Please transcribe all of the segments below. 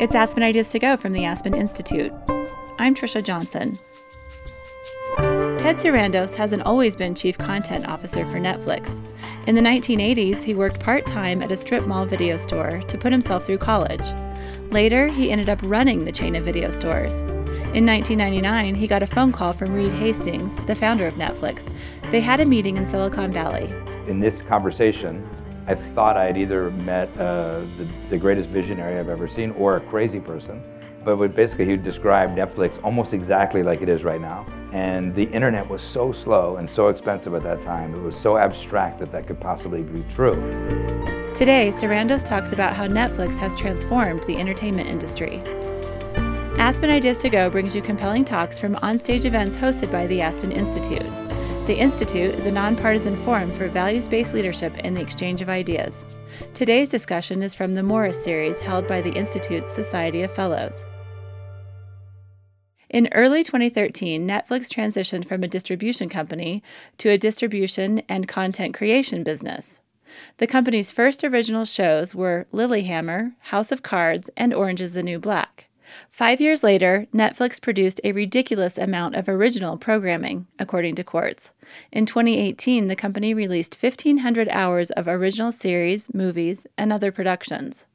It's Aspen Ideas to Go from the Aspen Institute. I'm Trisha Johnson. Ted Sarandos hasn't always been Chief Content Officer for Netflix. In the 1980s, he worked part time at a strip mall video store to put himself through college. Later, he ended up running the chain of video stores. In 1999, he got a phone call from Reed Hastings, the founder of Netflix. They had a meeting in Silicon Valley. In this conversation, I thought I had either met uh, the, the, greatest visionary I've ever seen or a crazy person. But basically, he described Netflix almost exactly like it is right now. And the internet was so slow and so expensive at that time. It was so abstract that that could possibly be true. Today, Sarandos talks about how Netflix has transformed the entertainment industry. Aspen Ideas to Go brings you compelling talks from onstage events hosted by the Aspen Institute. The Institute is a nonpartisan forum for values based leadership and the exchange of ideas. Today's discussion is from the Morris series held by the Institute's Society of Fellows. In early 2013, Netflix transitioned from a distribution company to a distribution and content creation business. The company's first original shows were Lilyhammer, House of Cards, and Orange is the New Black. Five years later, Netflix produced a ridiculous amount of original programming, according to Quartz. In 2018, the company released 1,500 hours of original series, movies, and other productions.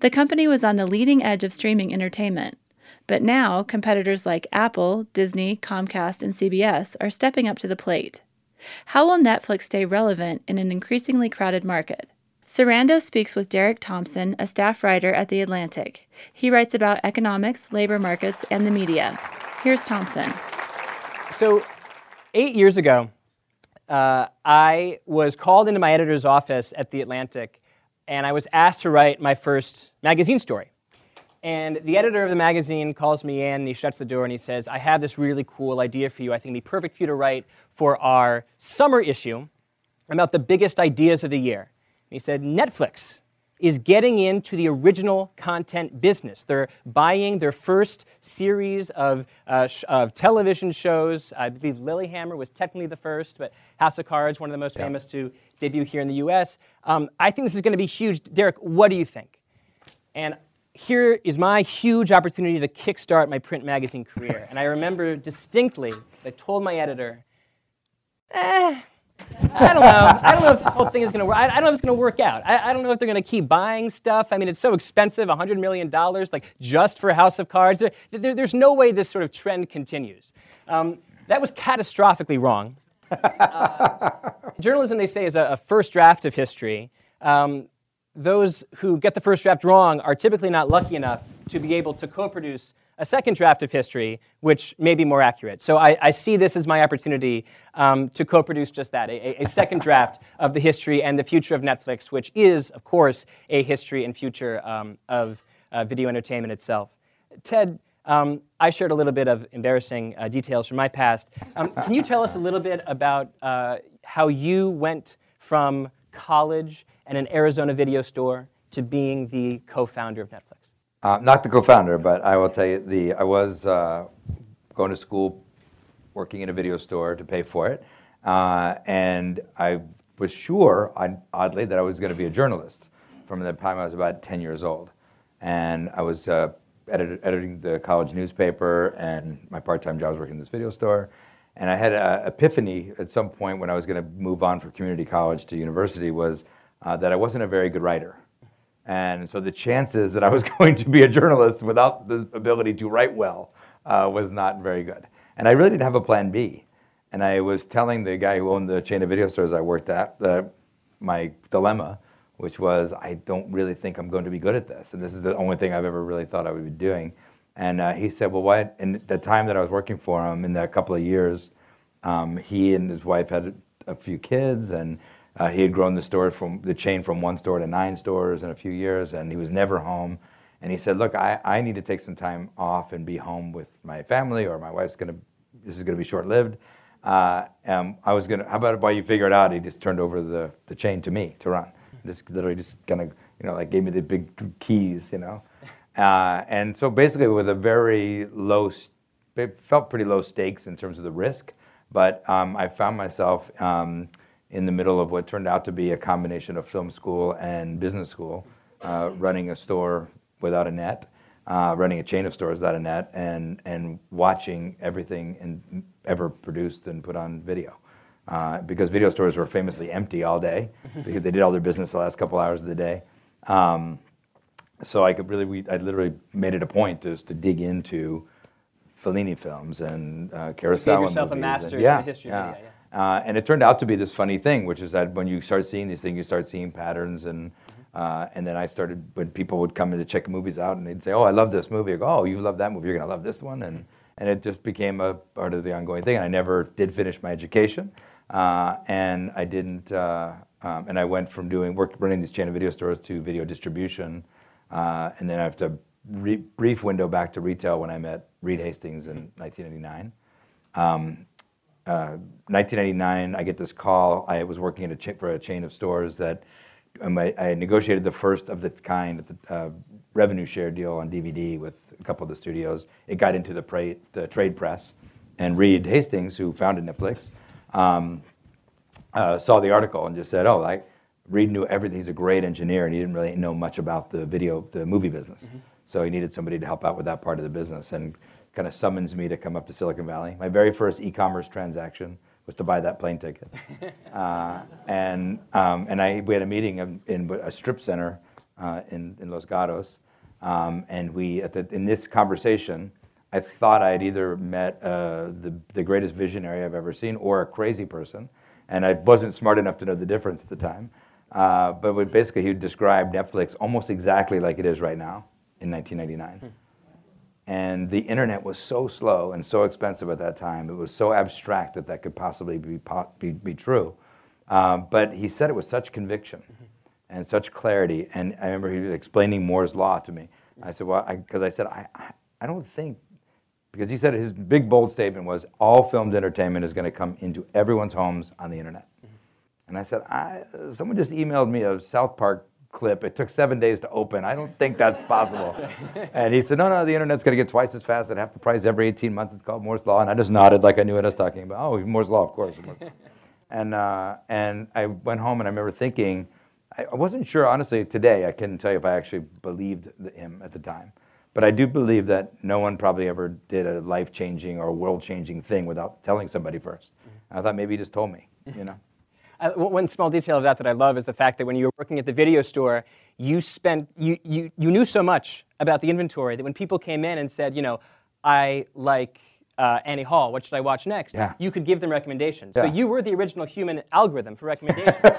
The company was on the leading edge of streaming entertainment. But now, competitors like Apple, Disney, Comcast, and CBS are stepping up to the plate. How will Netflix stay relevant in an increasingly crowded market? Sarandos speaks with Derek Thompson, a staff writer at The Atlantic. He writes about economics, labor markets, and the media. Here's Thompson. So, eight years ago, uh, I was called into my editor's office at The Atlantic, and I was asked to write my first magazine story. And the editor of the magazine calls me in, and he shuts the door, and he says, I have this really cool idea for you. I think it'd be perfect for you to write for our summer issue about the biggest ideas of the year. He said, Netflix is getting into the original content business. They're buying their first series of, uh, sh- of television shows. I believe Lilyhammer was technically the first, but House of Cards, one of the most yeah. famous to debut here in the US. Um, I think this is going to be huge. Derek, what do you think? And here is my huge opportunity to kickstart my print magazine career. And I remember distinctly, I told my editor, eh, I don't know. I don't know if this whole thing is going to work. I, don't know if it's going to work out. I, I don't know if they're going to keep buying stuff. I mean, it's so expensive, $100 million, like just for House of Cards. There, there, there's no way this sort of trend continues. Um, that was catastrophically wrong. Uh, journalism, they say, is a, a first draft of history. Um, those who get the first draft wrong are typically not lucky enough to be able to co produce a second draft of history, which may be more accurate. So I, I see this as my opportunity um, to co produce just that a, a, second draft of the history and the future of Netflix, which is, of course, a history and future um, of uh, video entertainment itself. Ted, um, I shared a little bit of embarrassing uh, details from my past. Um, can you tell us a little bit about uh, how you went from college and an Arizona video store to being the co founder of Netflix? Uh, not the co-founder, but I will tell you, the I was uh, going to school, working in a video store to pay for it, uh, and I was sure, oddly, that I was going to be a journalist from the time I was about 10 years old, and I was uh, edit- editing the college newspaper, and my part-time job was working in this video store, and I had an epiphany at some point when I was going to move on from community college to university was uh, that I wasn't a very good writer. And so the chances that I was going to be a journalist without the ability to write well uh, was not very good. And I really didn't have a plan B. And I was telling the guy who owned the chain of video stores I worked at the, my dilemma, which was I don't really think I'm going to be good at this. And this is the only thing I've ever really thought I would be doing. And uh, he said, well, what? In the time that I was working for him, in that couple of years, um, he and his wife had a few kids and uh, he had grown the store from the chain from one store to nine stores in a few years, and he was never home. And he said, "Look, I, I need to take some time off and be home with my family, or my wife's gonna. This is gonna be short-lived. Uh, and I was gonna. How about while you figure it out?" He just turned over the, the chain to me to run. Just literally just kind of you know like gave me the big keys, you know. Uh, and so basically, with a very low, it felt pretty low stakes in terms of the risk, but um, I found myself. Um, in the middle of what turned out to be a combination of film school and business school, uh, running a store without a net, uh, running a chain of stores out of net, and and watching everything and ever produced and put on video. Uh, because video stores were famously empty all day because they did all their business the last couple hours of the day. Um, so I could really, we, I literally made it a point just to dig into Fellini films and uh, Kurosawa yourself a master's and, in yeah, the history Yeah. of yeah. Uh, and it turned out to be this funny thing, which is that when you start seeing these things, you start seeing patterns, and uh, and then I started when people would come in to check movies out, and they'd say, "Oh, I love this movie." I go, "Oh, you love that movie? You're gonna love this one," and and it just became a part of the ongoing thing. And I never did finish my education, uh, and I didn't, uh, um, and I went from doing work running these chain of video stores to video distribution, uh, and then I have to re- brief window back to retail when I met Reed Hastings in 1989. Um, uh, 1999, I get this call. I was working at a cha- for a chain of stores that um, I, I negotiated the first of the kind at the, uh, revenue share deal on DVD with a couple of the studios. It got into the, pra- the trade press, and Reed Hastings, who founded Netflix, um, uh, saw the article and just said, "Oh, like Reed knew everything. He's a great engineer, and he didn't really know much about the video, the movie business. So he needed somebody to help out with that part of the business, and kind of summons me to come up to Silicon Valley. My very first e-commerce transaction was to buy that plane ticket, uh, and um, and I we had a meeting in, in a strip center uh, in in Los Gatos, um, and we at the, in this conversation. I thought I had either met uh, the, the greatest visionary I've ever seen or a crazy person, and I wasn't smart enough to know the difference at the time. Uh, but basically, he described Netflix almost exactly like it is right now in 1999. And the internet was so slow and so expensive at that time. It was so abstract that that could possibly be, be, be true. Um, but he said it with such conviction and such clarity. And I remember he was explaining Moore's Law to me. I said, well, because I, said, I, I, I don't think because he said his big bold statement was all filmed entertainment is going to come into everyone's homes on the internet. And I said, I, someone just emailed me a South Park clip. It took seven days to open. I don't think that's possible. and he said, no, no, the internet's going to get twice as fast at half the price every 18 months. It's called Moore's Law. And I just nodded like I knew what I was talking about. Oh, Moore's Law, of course. and, uh, and I went home and I remember thinking, I I wasn't sure, honestly, today, I couldn't tell you if I actually believed him at the time. But I do believe that no one probably ever did a life changing or world changing thing without telling somebody first. I thought maybe he just told me, you know? Uh, one small detail of that that I love is the fact that when you were working at the video store, you spent you, you, you knew so much about the inventory that when people came in and said, you know, I like uh, Annie Hall, what should I watch next? Yeah. You could give them recommendations. So you were the original human algorithm for recommendations. it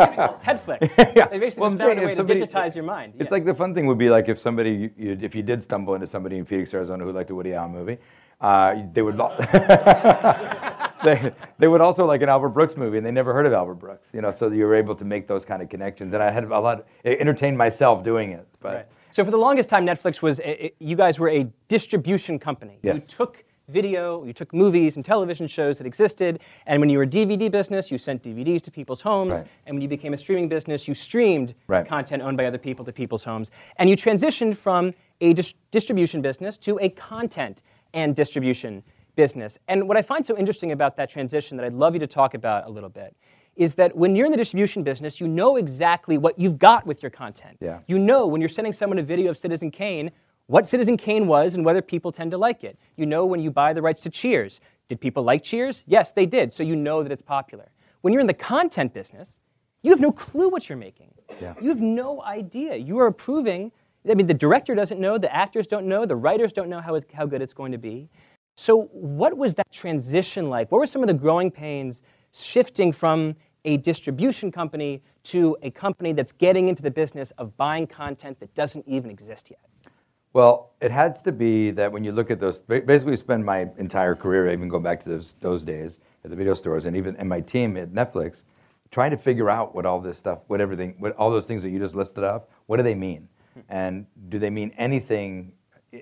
should be called TEDflix. Yeah. They basically Well, just found a way if to digitize your mind. It's Yeah. like the fun thing would be like if somebody, you, you- if you did stumble into somebody in Phoenix, Arizona who liked a Woody Allen movie, uh, they would lo- they, they would also like an Albert Brooks movie, and they never heard of Albert Brooks, you know. So you were able to make those kind of connections, and I had a lot, it entertained myself doing it. But Right. So for the longest time, Netflix was, a, a- you guys were a distribution company. Yes. You took video, you took movies and television shows that existed, and when you were a DVD business, you sent DVDs to people's homes, Right. and when you became a streaming business, you streamed Right. content owned by other people to people's homes, and you transitioned from a dis- distribution business to a content and distribution business. And what I find so interesting about that transition that I'd love you to talk about a little bit is that when you're in the distribution business, you know exactly what you've got with your content. Yeah. You know when you're sending someone a video of Citizen Kane, what Citizen Kane was and whether people tend to like it. You know when you buy the rights to Cheers. Did people like Cheers? Yes, they did. So you know that it's popular. When you're in the content business, you have no clue what you're making. Yeah. You have no idea. You are approving. I mean, the director doesn't know, the actors don't know, the writers don't know how, it, how good it's going to be. So, what was that transition like? What were some of the growing pains shifting from a distribution company to a company that's getting into the business of buying content that doesn't even exist yet? Well, it has to be that when you look at those, basically, spend my entire career, even going back to those, those days at the video stores, and even and my team at Netflix, trying to figure out what all this stuff, what everything, what all those things that you just listed off, what do they mean, and do they mean anything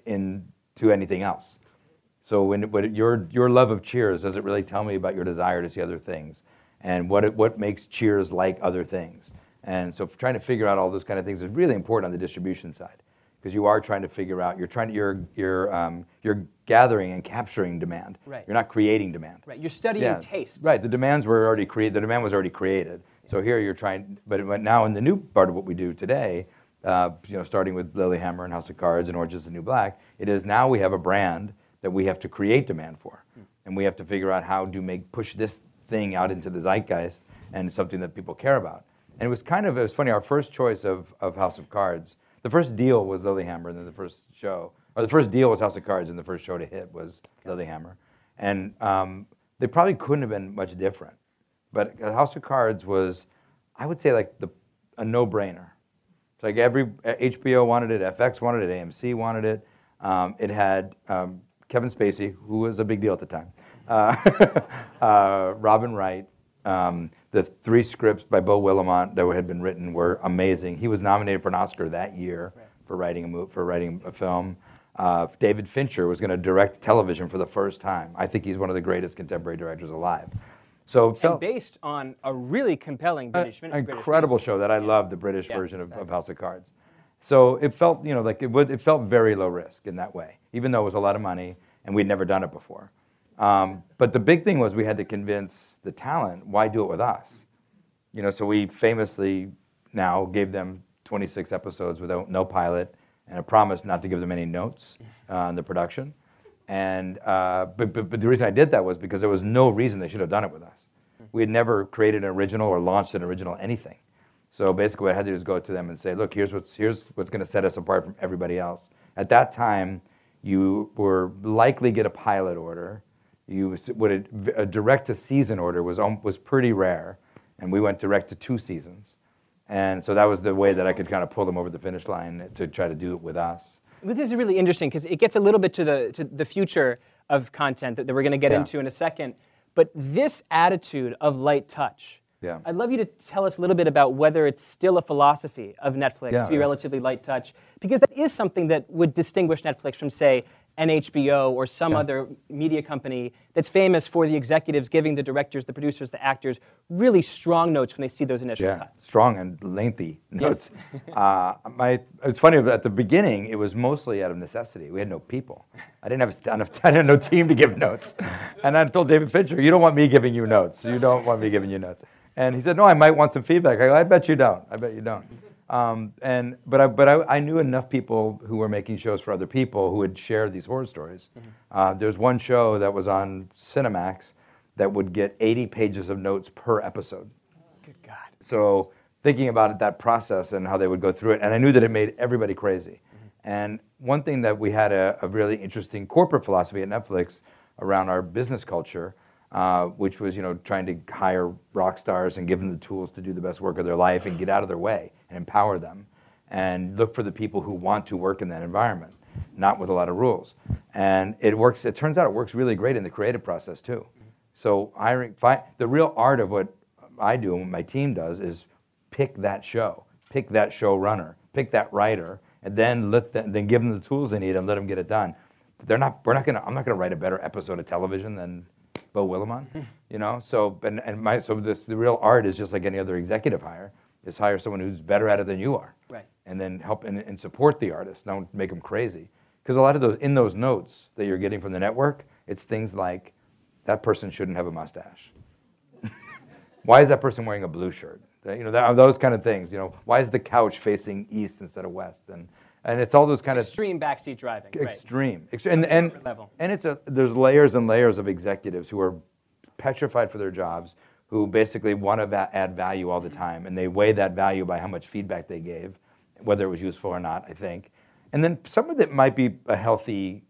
in to anything else? So when what your your love of Cheers does it really tell me about your desire to see other things, and what it, what makes Cheers like other things? And so trying to figure out all those kind of things is really important on the distribution side because you are trying to figure out you're trying to you're you're um, you're gathering and capturing demand. Right. You're not creating demand. Right, you're studying Yeah. taste. Right. The demands were already created. The demand was already created. So here you're trying, but but now in the new part of what we do today, uh, you know, starting with Lilyhammer and House of Cards and Orange is the New Black. It is now we have a brand that we have to create demand for. And we have to figure out how to make push this thing out into the zeitgeist and something that people care about. And it was kind of, it was funny, our first choice of, of House of Cards, the first deal was Lilyhammer, and then the first show, or the first deal was House of Cards, and the first show to hit was Lilyhammer. And um, they probably couldn't have been much different. But House of Cards was, I would say, like the, a no-brainer. It's like every HBO wanted it, FX wanted it, AMC wanted it. Um, it had um, Kevin Spacey, who was a big deal at the time, uh, uh, Robin Wright. Um, the three scripts by Beau Willimon that had been written were amazing. He was nominated for an Oscar that year right. for writing a mo- for writing a film. Uh, David Fincher was going to direct television for the first time. I think he's one of the greatest contemporary directors alive. So felt, based on a really compelling British, an incredible British show that I love, the British yeah, version of, of, House of Cards. So it felt, you know, like it would, it felt very low risk in that way, even though it was a lot of money and we'd never done it before. Um, but the big thing was we had to convince the talent, why do it with us? You know, so we famously now gave them 26 episodes without no pilot and a promise not to give them any notes uh, on the production. And uh, but, but, but the reason I did that was because there was no reason they should have done it with us. We had never created an original or launched an original anything. So basically, what I had to do is go to them and say, look, here's what's here's what's going to set us apart from everybody else. At that time, you were likely get a pilot order you would a, a direct to season order was was pretty rare, and we went direct to two seasons, and so that was the way that I could kind of pull them over the finish line to try to do it with us. This is really interesting because it gets a little bit to the to the future of content that, that we're going to get yeah. into in a second. But this attitude of light touch, yeah. I'd love you to tell us a little bit about whether it's still a philosophy of Netflix yeah, to be relatively light touch, because that is something that would distinguish Netflix from, say, an HBO or some yeah. other media company that's famous for the executives giving the directors, the producers, the actors really strong notes when they see those initial yeah, cuts. Strong and lengthy notes. Yes. uh, my, it's funny at the beginning. It was mostly out of necessity. We had no people. I didn't have enough. I didn't have no team to give notes. And I told David Fincher, "You don't want me giving you notes. You don't want me giving you notes." And he said, "No, I might want some feedback." I go, "I bet you don't. I bet you don't." Um, and but I but I, I, knew enough people who were making shows for other people who would share these horror stories. Mm-hmm. Uh, there's one show that was on Cinemax that would get 80 pages of notes per episode. Good God! So thinking about it, that process and how they would go through it, and I knew that it made everybody crazy. Mm-hmm. And one thing that we had a, a really interesting corporate philosophy at Netflix around our business culture uh, which was you know trying to hire rock stars and give them the tools to do the best work of their life and get out of their way and empower them and look for the people who want to work in that environment not with a lot of rules. And it works it turns out it works really great in the creative process too. So hiring the real art of what i do and what my team does is pick that show pick that showrunner pick that writer and then let them, then give them the tools they need and let them get it done. They're not we're not going to i'm not going to write a better episode of television than Beau Willimon, you know. So and, and my so this the real art is just like any other executive hire is hire someone who's better at it than you are, right? And then help and, and support the artist. Don't make them crazy because a lot of those in those notes that you're getting from the network, it's things like that person shouldn't have a mustache. why is that person wearing a blue shirt? You know, that, those kind of things. You know, why is the couch facing east instead of west? And and it's all those kind it's of extreme backseat driving. Extreme, right. and and level. and it's a there's layers and layers of executives who are petrified for their jobs, who basically want to va- add value all the mm-hmm. time, and they weigh that value by how much feedback they gave, whether it was useful or not. I think, and then some of it might be a healthy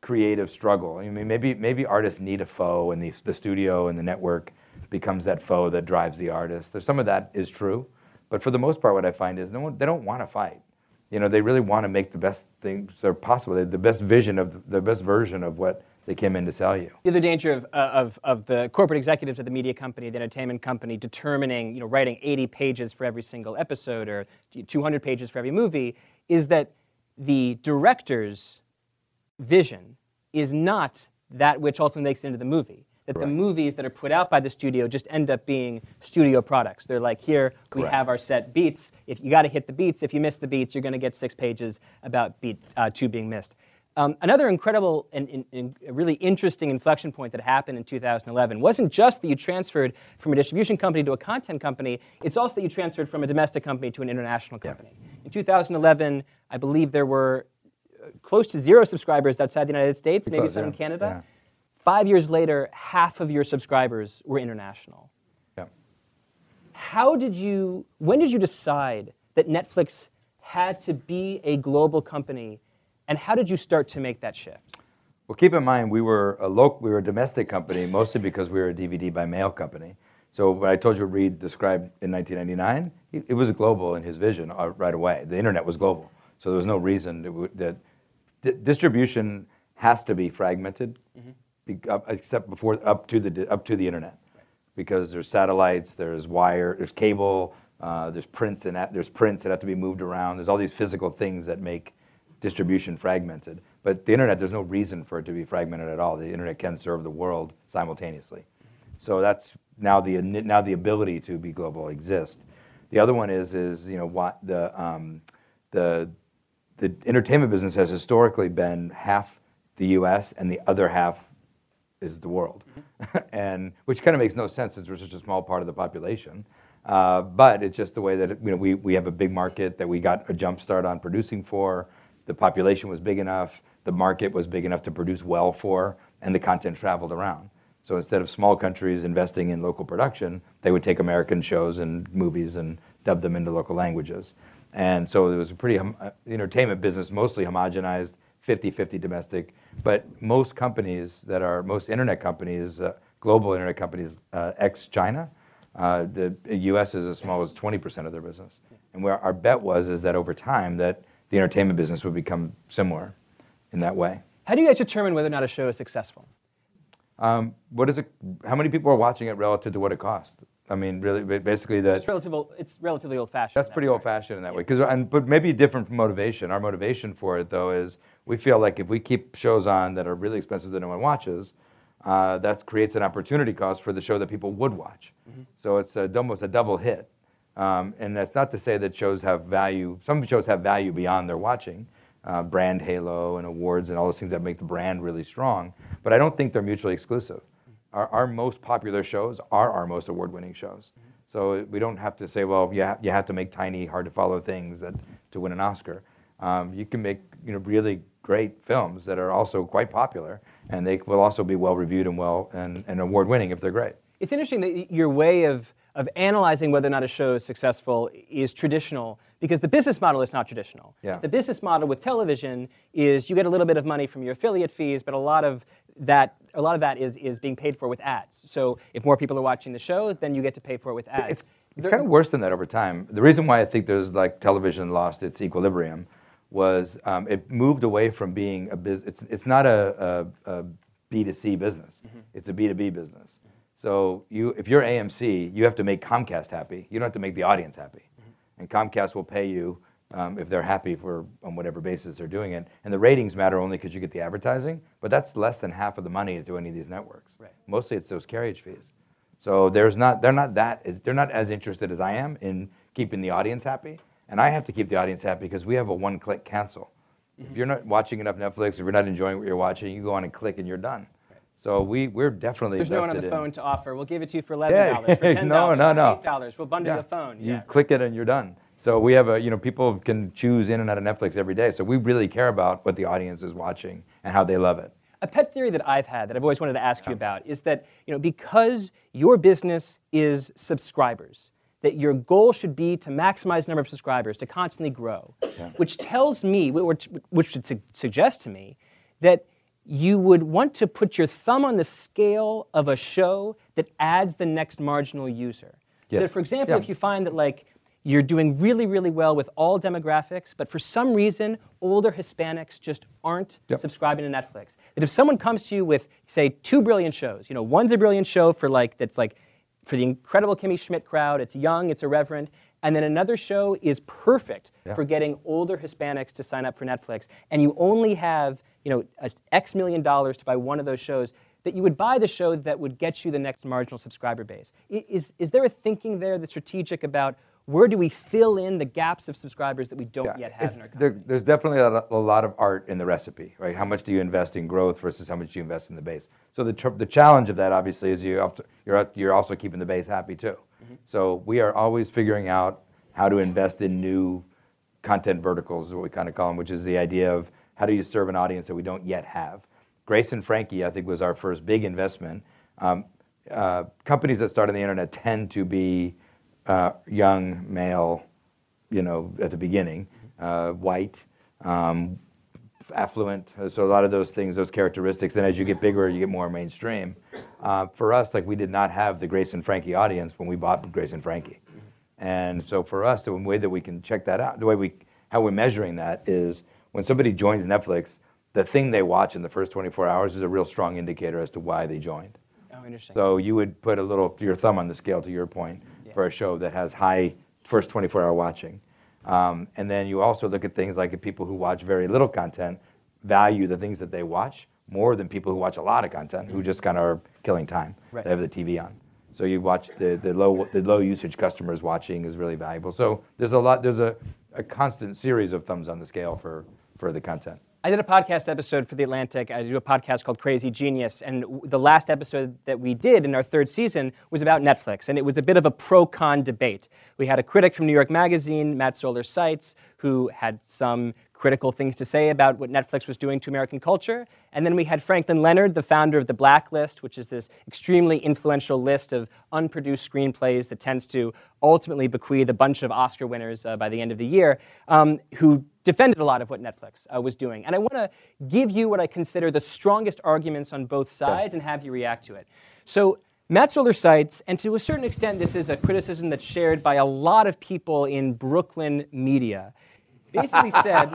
creative struggle. I mean, maybe maybe artists need a foe, and the the studio and the network becomes that foe that drives the artist. There's some of that is true, but for the most part, what I find is no one they don't want to fight you know, they really want to make the best things that are possible, the best vision of the best version of what they came in to sell you. The other danger of, uh, of, of the corporate executives of the media company, the entertainment company, determining, you know, writing 80 pages for every single episode or 200 pages for every movie, is that the director's vision is not that which ultimately makes it into the movie that the movies that are put out by the studio just end up being studio products. They're like, here we have our set beats. If you got to hit the beats, if you miss the beats, you're going to get six pages about beat uh, two being missed. Um, another incredible and, and, and, really interesting inflection point that happened in 2011 wasn't just that you transferred from a distribution company to a content company, it's also that you transferred from a domestic company to an international company. Yeah. In 2011, I believe there were uh, close to zero subscribers outside the United States, maybe close, some in Canada. yeah. Five years later, half of your subscribers were international. Yeah. How did you, when did you decide that Netflix had to be a global company, and how did you start to make that shift? Well, keep in mind, we were a local, we were a domestic company, mostly because we were a DVD by mail company. So when I told you Reed described in 1999, it was global in his vision uh, right away. The internet was global, so there was no reason that, that di- distribution has to be fragmented, up, except before up to the up to the internet, because there's satellites, there's wire, there's cable, uh, there's prints and there's prints that have to be moved around. There's all these physical things that make distribution fragmented. But the internet, there's no reason for it to be fragmented at all. The internet can serve the world simultaneously. So that's now the now the ability to be global exists. The other one is is you know what the um, the the entertainment business has historically been half the U.S. and the other half is the world, and which kind of makes no sense since we're such a small part of the population. Uh, but it's just the way that you know we, we have a big market that we got a jump start on producing for. The population was big enough, the market was big enough to produce well for, and the content traveled around. So instead of small countries investing in local production, they would take American shows and movies and dub them into local languages. And so it was a pretty uh, entertainment business mostly homogenized, 50-50 domestic. But most companies that are most internet companies, uh, global internet companies, uh, ex-China, uh, the U.S. is as small as 20% of their business. And where our bet was is that over time that the entertainment business would become similar in that way. How do you guys determine whether or not a show is successful? Um, what is it? How many people are watching it relative to what it costs? I mean, really, basically that. It's, relative, it's relatively old-fashioned. That's pretty old-fashioned in that way. Because, and but maybe different from motivation. Our motivation for it though is we feel like if we keep shows on that are really expensive that no one watches, uh, that creates an opportunity cost for the show that people would watch. So it's a, almost a double hit. Um, and that's not to say that shows have value. Some shows have value beyond their watching, uh, brand halo and awards and all those things that make the brand really strong. But I don't think they're mutually exclusive. Our, our most popular shows are our most award-winning shows. So we don't have to say, well, you, ha- you have to make tiny, hard-to-follow things that, to win an Oscar. Um, you can make you know, really great films that are also quite popular, and they will also be well-reviewed and well and, and award-winning if they're great. It's interesting that your way of, of analyzing whether or not a show is successful is traditional because the business model is not traditional. Yeah. The business model with television is you get a little bit of money from your affiliate fees, but a lot of that a lot of that is, is being paid for with ads. So if more people are watching the show, then you get to pay for it with ads. It's, it's kind of worse than that over time. The reason why I think there's like television lost its equilibrium was um, it moved away from being a business. It's, it's not a, a, a B2C business. It's a B2B business. So you, if you're AMC, you have to make Comcast happy. You don't have to make the audience happy. And Comcast will pay you um, if they're happy for on whatever basis they're doing it. And the ratings matter only because you get the advertising, but that's less than half of the money to any of these networks. Right. Mostly it's those carriage fees. So there's not, they're not that, they're not as interested as I am in keeping the audience happy. And I have to keep the audience happy because we have a one-click cancel. If you're not watching enough Netflix, if you're not enjoying what you're watching, you go on and click and you're done. So we, we're definitely There's no one on the in- phone to offer. We'll give it to you for Yeah, $11, for $10, no, no, no. for $8. We'll bundle Yeah. the phone. You yeah. click it and you're done. So we have a, you know, people can choose in and out of Netflix every day. So we really care about what the audience is watching and how they love it. A pet theory that I've had that I've always wanted to ask you about is that you know because your business is subscribers, that your goal should be to maximize the number of subscribers, to constantly grow, which tells me, which, which should su- suggest to me, that you would want to put your thumb on the scale of a show that adds the next marginal user. So Yes. that, for example, Yeah. if you find that like you're doing really, really well with all demographics, but for some reason, older Hispanics just aren't Yep. subscribing to Netflix. That if someone comes to you with, say, two brilliant shows, you know, one's a brilliant show for like that's like for the incredible Kimmy Schmidt crowd, it's young, it's irreverent, and then another show is perfect Yeah. for getting older Hispanics to sign up for Netflix, and you only have, you know, X million dollars to buy one of those shows. That you would buy the show that would get you the next marginal subscriber base. Is, is there a thinking there that's strategic about where do we fill in the gaps of subscribers that we don't Yeah, yet have in our there- there's definitely a, a lot of art in the recipe, right? How much do you invest in growth versus how much do you invest in the base? So the, tr- the challenge of that obviously is you to, you're, you're also keeping the base happy too. Mm-hmm. So we are always figuring out how to invest in new content verticals, is what we kind of call them, which is the idea of how do you serve an audience that we don't yet have. Grace and Frankie, I think, was our first big investment. Um, uh, companies that start on the internet tend to be uh, young, male, you know, at the beginning, uh, white, um, affluent. So a lot of those things, those characteristics. And as you get bigger, you get more mainstream. Uh, for us, like we did not have the Grace and Frankie audience when we bought Grace and Frankie. And so for us, the way that we can check that out, the way we, how we're measuring that is when somebody joins Netflix, the thing they watch in the first 24 hours is a real strong indicator as to why they joined. Oh, interesting. So you would put a little your thumb on the scale to your point for a show that has high first 24 hour watching. Um, and then you also look at things like if people who watch very little content value the things that they watch more than people who watch a lot of content who just kind of are killing time. Right. They have the TV on. So you watch the, the low the low usage customers watching is really valuable. So there's a lot there's a, a constant series of thumbs on the scale for for the content. I did a podcast episode for The Atlantic. I do a podcast called Crazy Genius. And the last episode that we did in our third season was about Netflix. And it was a bit of a pro con debate. We had a critic from New York Magazine, Matt Zoller Seitz, who had some critical things to say about what Netflix was doing to American culture. And then we had Franklin Leonard, the founder of The Blacklist, which is this extremely influential list of unproduced screenplays that tends to ultimately bequeath a bunch of Oscar winners uh, by the end of the year, um, who defended a lot of what Netflix uh, was doing. And I want to give you what I consider the strongest arguments on both sides and have you react to it. So, Matt Zoller Seitz, and to a certain extent, this is a criticism that's shared by a lot of people in Brooklyn media, basically said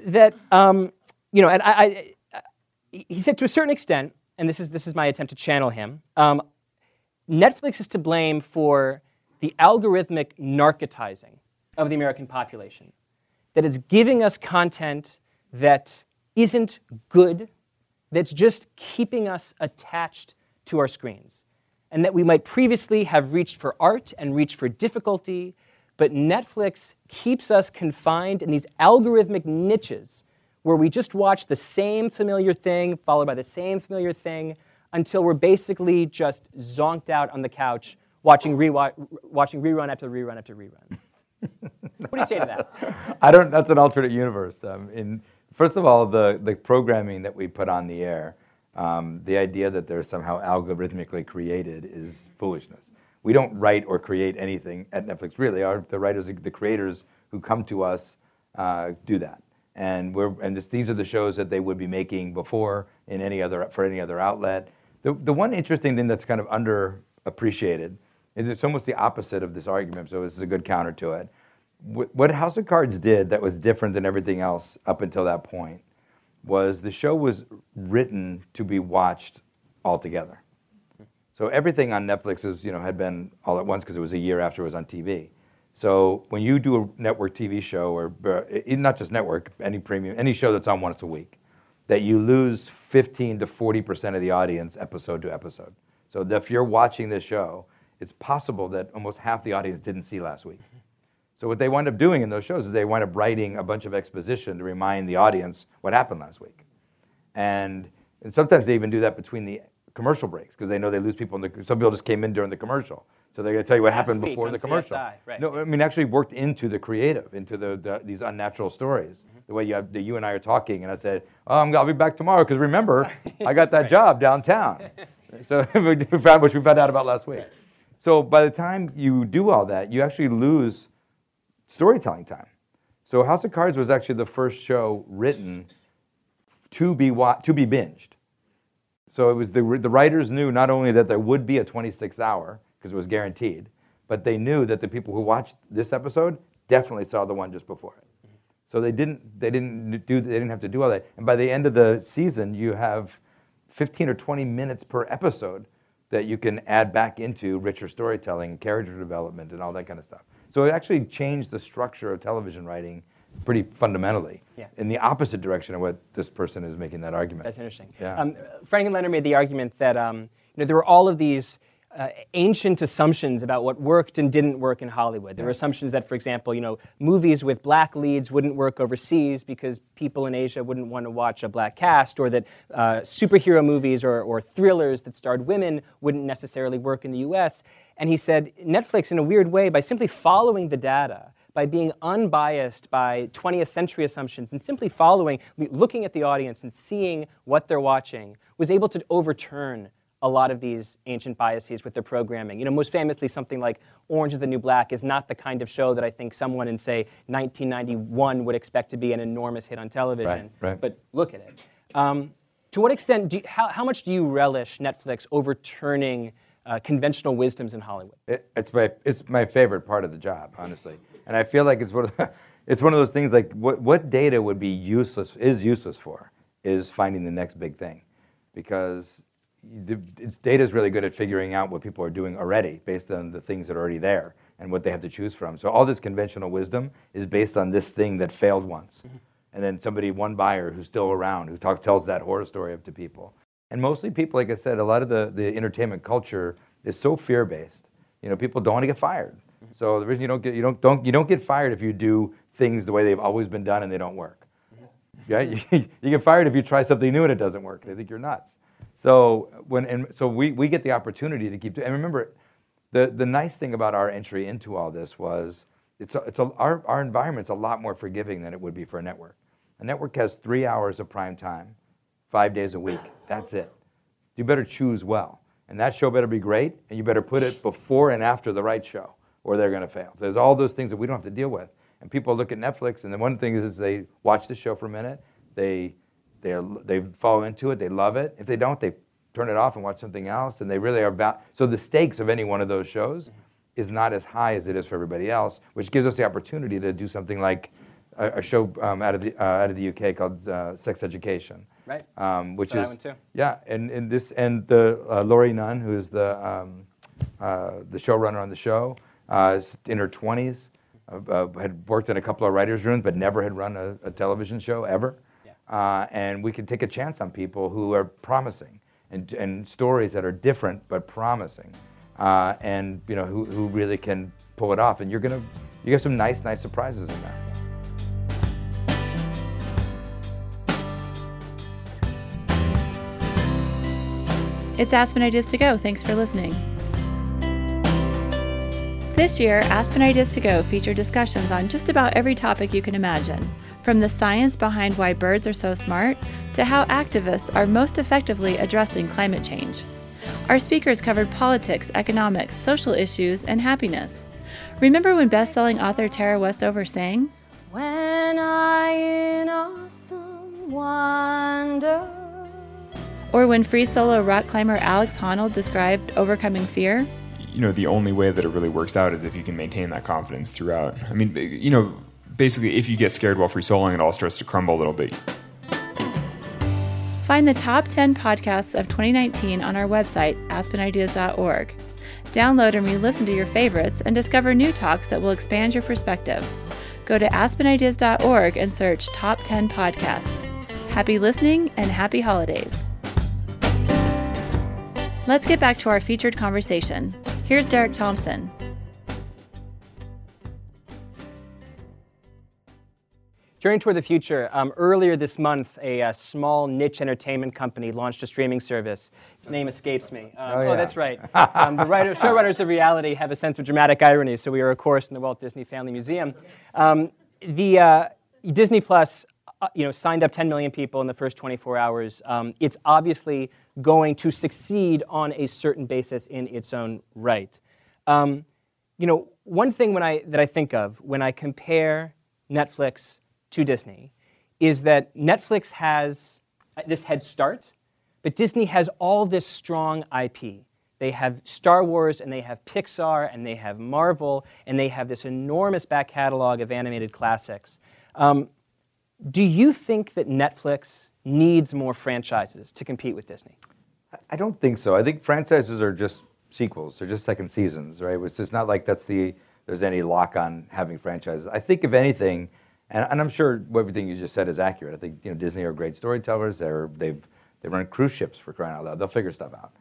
that, um, you know, and I, I, he said to a certain extent, and this is, this is my attempt to channel him, um, Netflix is to blame for the algorithmic narcotizing of the American population. That it's giving us content that isn't good, that's just keeping us attached to our screens. And that we might previously have reached for art and reached for difficulty, but Netflix keeps us confined in these algorithmic niches where we just watch the same familiar thing followed by the same familiar thing until we're basically just zonked out on the couch watching, rewa- watching rerun after rerun after rerun. what do you say to that? I don't. That's an alternate universe. Um, in first of all, the the programming that we put on the air, um, the idea that they're somehow algorithmically created is foolishness. We don't write or create anything at Netflix. Really, our the writers, the creators who come to us, uh, do that. And we're and this, these are the shows that they would be making before in any other for any other outlet. The the one interesting thing that's kind of underappreciated is it's almost the opposite of this argument. So this is a good counter to it what House of Cards did that was different than everything else up until that point was the show was written to be watched all together. So everything on Netflix is, you know, had been all at once because it was a year after it was on TV. So when you do a network TV show, or uh, not just network, any premium, any show that's on once a week, that you lose 15 to 40 percent of the audience episode to episode. So if you're watching this show, it's possible that almost half the audience didn't see last week. So what they wind up doing in those shows is they wind up writing a bunch of exposition to remind the audience what happened last week. And, and sometimes they even do that between the commercial breaks because they know they lose people. In the, some people just came in during the commercial. So they're going to tell you what happened before the commercial. CSI, right. No, I mean actually worked into the creative, into the, the these unnatural stories. Mm-hmm. The way you, have, that you and I are talking, and I said, "Oh, I'm, I'll be back tomorrow because remember, I got that job downtown." so we found, which we found out about last week. So by the time you do all that, you actually lose storytelling time. So House of Cards was actually the first show written to be wa- to be binged. So it was the the writers knew not only that there would be a 26 hour because it was guaranteed, but they knew that the people who watched this episode definitely saw the one just before it. So they didn't they didn't do they didn't have to do all that. And by the end of the season, you have 15 or 20 minutes per episode that you can add back into richer storytelling, character development, and all that kind of stuff. So it actually changed the structure of television writing pretty fundamentally Yeah. in the opposite direction of what this person is making that argument. That's interesting. Yeah. Um, Franklin Leonard made the argument that um, you know, there were all of these uh, ancient assumptions about what worked and didn't work in Hollywood. There were assumptions that, for example, you know, movies with black leads wouldn't work overseas because people in Asia wouldn't want to watch a black cast, or that uh, superhero movies or, or thrillers that starred women wouldn't necessarily work in the U.S. And he said Netflix, in a weird way, by simply following the data, by being unbiased by 20th century assumptions and simply following, looking at the audience and seeing what they're watching, was able to overturn a lot of these ancient biases with their programming. You know, most famously, something like Orange is the New Black is not the kind of show that I think someone in, say, 1991 would expect to be an enormous hit on television. Right, right. But look at it. Um, to what extent, do you, how, how much do you relish Netflix overturning uh, conventional wisdoms in Hollywood? It, it's, my, it's my favorite part of the job, honestly. And I feel like it's one of, the, it's one of those things like what, what data would be useless, is useless for, is finding the next big thing. Because the, it's, data is really good at figuring out what people are doing already based on the things that are already there and what they have to choose from. So all this conventional wisdom is based on this thing that failed once. Mm-hmm. And then somebody, one buyer who's still around, who talk, tells that horror story up to people. And mostly people, like I said, a lot of the, the entertainment culture is so fear-based. You know, people don't want to get fired. So the reason you don't get, you don't, don't, you don't get fired if you do things the way they've always been done and they don't work. Yeah, you, you get fired if you try something new and it doesn't work. They think you're nuts. So when and so we, we get the opportunity to keep. And remember, the the nice thing about our entry into all this was it's a, it's a, our our environment's a lot more forgiving than it would be for a network. A network has three hours of prime time, five days a week. That's it. You better choose well, and that show better be great, and you better put it before and after the right show, or they're going to fail. There's all those things that we don't have to deal with. And people look at Netflix, and the one thing is, is they watch the show for a minute, they they they fall into it. They love it. If they don't, they turn it off and watch something else. And they really are about. So the stakes of any one of those shows is not as high as it is for everybody else, which gives us the opportunity to do something like a, a show um, out of the uh, out of the UK called uh, Sex Education. Right. Um, which is that one too. yeah, and, and this and the uh, Laurie Nunn, who is the um, uh, the showrunner on the show, uh, in her 20s. Uh, had worked in a couple of writers' rooms, but never had run a, a television show ever uh, and we can take a chance on people who are promising and, and stories that are different but promising, uh, and you know who, who really can pull it off. And you're gonna you get some nice nice surprises in there. It's Aspen Ideas to Go. Thanks for listening. This year, Aspen Ideas to Go featured discussions on just about every topic you can imagine from the science behind why birds are so smart to how activists are most effectively addressing climate change. Our speakers covered politics, economics, social issues, and happiness. Remember when best-selling author Tara Westover sang, When I in awesome wonder. Or when free solo rock climber Alex Honnold described overcoming fear? You know, the only way that it really works out is if you can maintain that confidence throughout. I mean, you know, basically, if you get scared while free soloing, it all starts to crumble a little bit. Find the top 10 podcasts of 2019 on our website, aspenideas.org. Download and re listen to your favorites and discover new talks that will expand your perspective. Go to aspenideas.org and search Top 10 Podcasts. Happy listening and happy holidays. Let's get back to our featured conversation. Here's Derek Thompson. Turning toward the future, um, earlier this month, a, a, small niche entertainment company launched a streaming service. Its name escapes me. Um, oh, yeah. oh, that's right. Um, the writer, showrunners of reality have a sense of dramatic irony, so we are, of course, in the Walt Disney Family Museum. Um, the uh, Disney Plus, uh, you know, signed up 10 million people in the first 24 hours. Um, it's obviously going to succeed on a certain basis in its own right. Um, you know, one thing when I, that I think of when I compare Netflix to Disney is that Netflix has this head start, but Disney has all this strong IP. They have Star Wars and they have Pixar and they have Marvel and they have this enormous back catalog of animated classics. Um, do you think that Netflix needs more franchises to compete with Disney? I don't think so. I think franchises are just sequels. They're just second seasons, right? It's just not like that's the there's any lock on having franchises. I think if anything, and, and I'm sure everything you just said is accurate. I think you know Disney are great storytellers. They're they've they run cruise ships for crying out loud. They'll figure stuff out.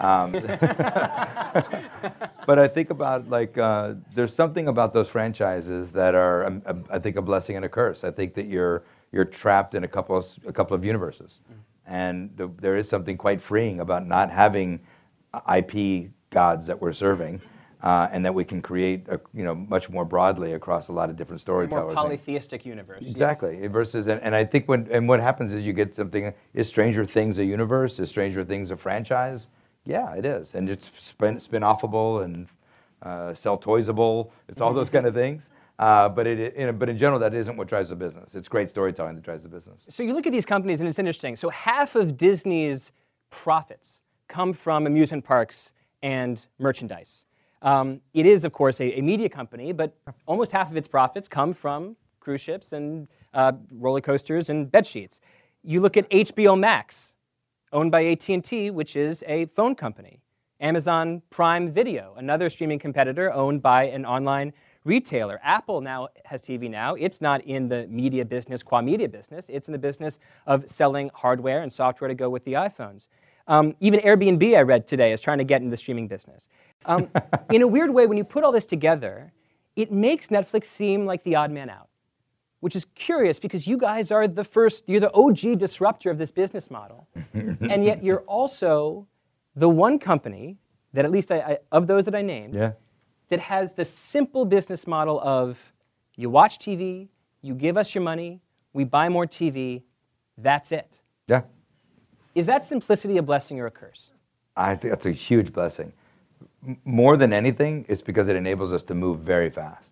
Um, but I think about like uh, there's something about those franchises that are um, um, I think a blessing and a curse. I think that you're you're trapped in a couple of, a couple of universes, mm. and the, there is something quite freeing about not having IP gods that we're serving uh, and that we can create, a, you know, much more broadly across a lot of different storytellers. More polytheistic universe. yes. Exactly. Versus, and, and I think when and what happens is you get something. Is Stranger Things a universe? Is Stranger Things a franchise? Yeah, it is, and it's spin spin offable and uh, sell toysable. It's all those kind of things. Uh, but it, know, but in general, that isn't what drives the business. It's great storytelling that drives the business. So you look at these companies, and it's interesting. So half of Disney's profits come from amusement parks and merchandise. Um, it is, of course, a, a media company, but almost half of its profits come from cruise ships and uh, roller coasters and bed sheets. You look at HBO Max, owned by AT&T, which is a phone company. Amazon Prime Video, another streaming competitor owned by an online retailer. Apple now has TV now. It's not in the media business, qua media business. It's in the business of selling hardware and software to go with the iPhones. Um, even Airbnb, I read today, is trying to get into the streaming business. Um, in a weird way, when you put all this together, it makes Netflix seem like the odd man out which is curious because you guys are the first, you're the OG disruptor of this business model. and yet you're also the one company that, at least I, I, of those that I named, Yeah. that has the simple business model of you watch TV, you give us your money, we buy more TV, that's it. Yeah. Is that simplicity a blessing or a curse? I think that's a huge blessing. M- more than anything, it's because it enables us to move very fast.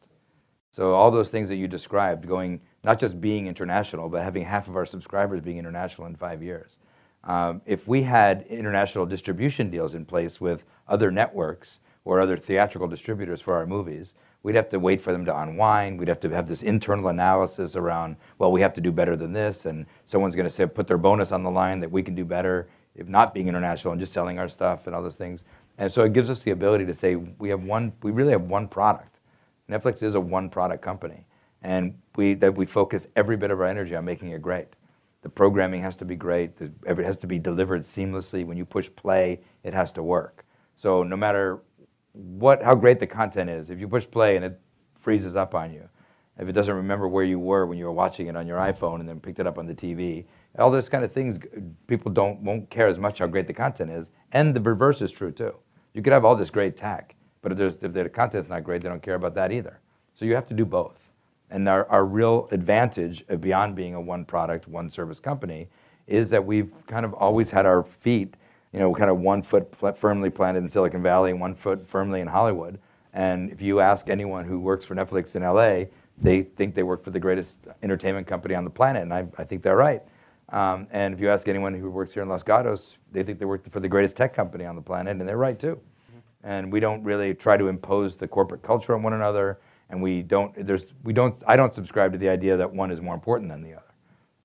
So all those things that you described, going not just being international, but having half of our subscribers being international in five years. Um, if we had international distribution deals in place with other networks or other theatrical distributors for our movies, we'd have to wait for them to unwind. We'd have to have this internal analysis around, well, we have to do better than this, and someone's going to say put their bonus on the line that we can do better if not being international and just selling our stuff and all those things. And so it gives us the ability to say we have one, we really have one product. Netflix is a one product company, and we that we focus every bit of our energy on making it great. The programming has to be great. the- It has to be delivered seamlessly. When you push play, it has to work. So no matter what, how great the content is, if you push play and it freezes up on you, if it doesn't remember where you were when you were watching it on your iPhone and then picked it up on the TV, all those kind of things, people don't won't care as much how great the content is. And the reverse is true too. You could have all this great tech, but if, if the content's not great, they don't care about that either. So you have to do both. And our, our real advantage beyond being a one product, one service company is that we've kind of always had our feet, you know, kind of one foot firmly planted in Silicon Valley and one foot firmly in Hollywood. And if you ask anyone who works for Netflix in LA, they think they work for the greatest entertainment company on the planet, and I, I think they're right. Um, and if you ask anyone who works here in Los Gatos, they think they work for the greatest tech company on the planet, and they're right too. And we don't really try to impose the corporate culture on one another, and we don't. There's we don't. I don't subscribe to the idea that one is more important than the other.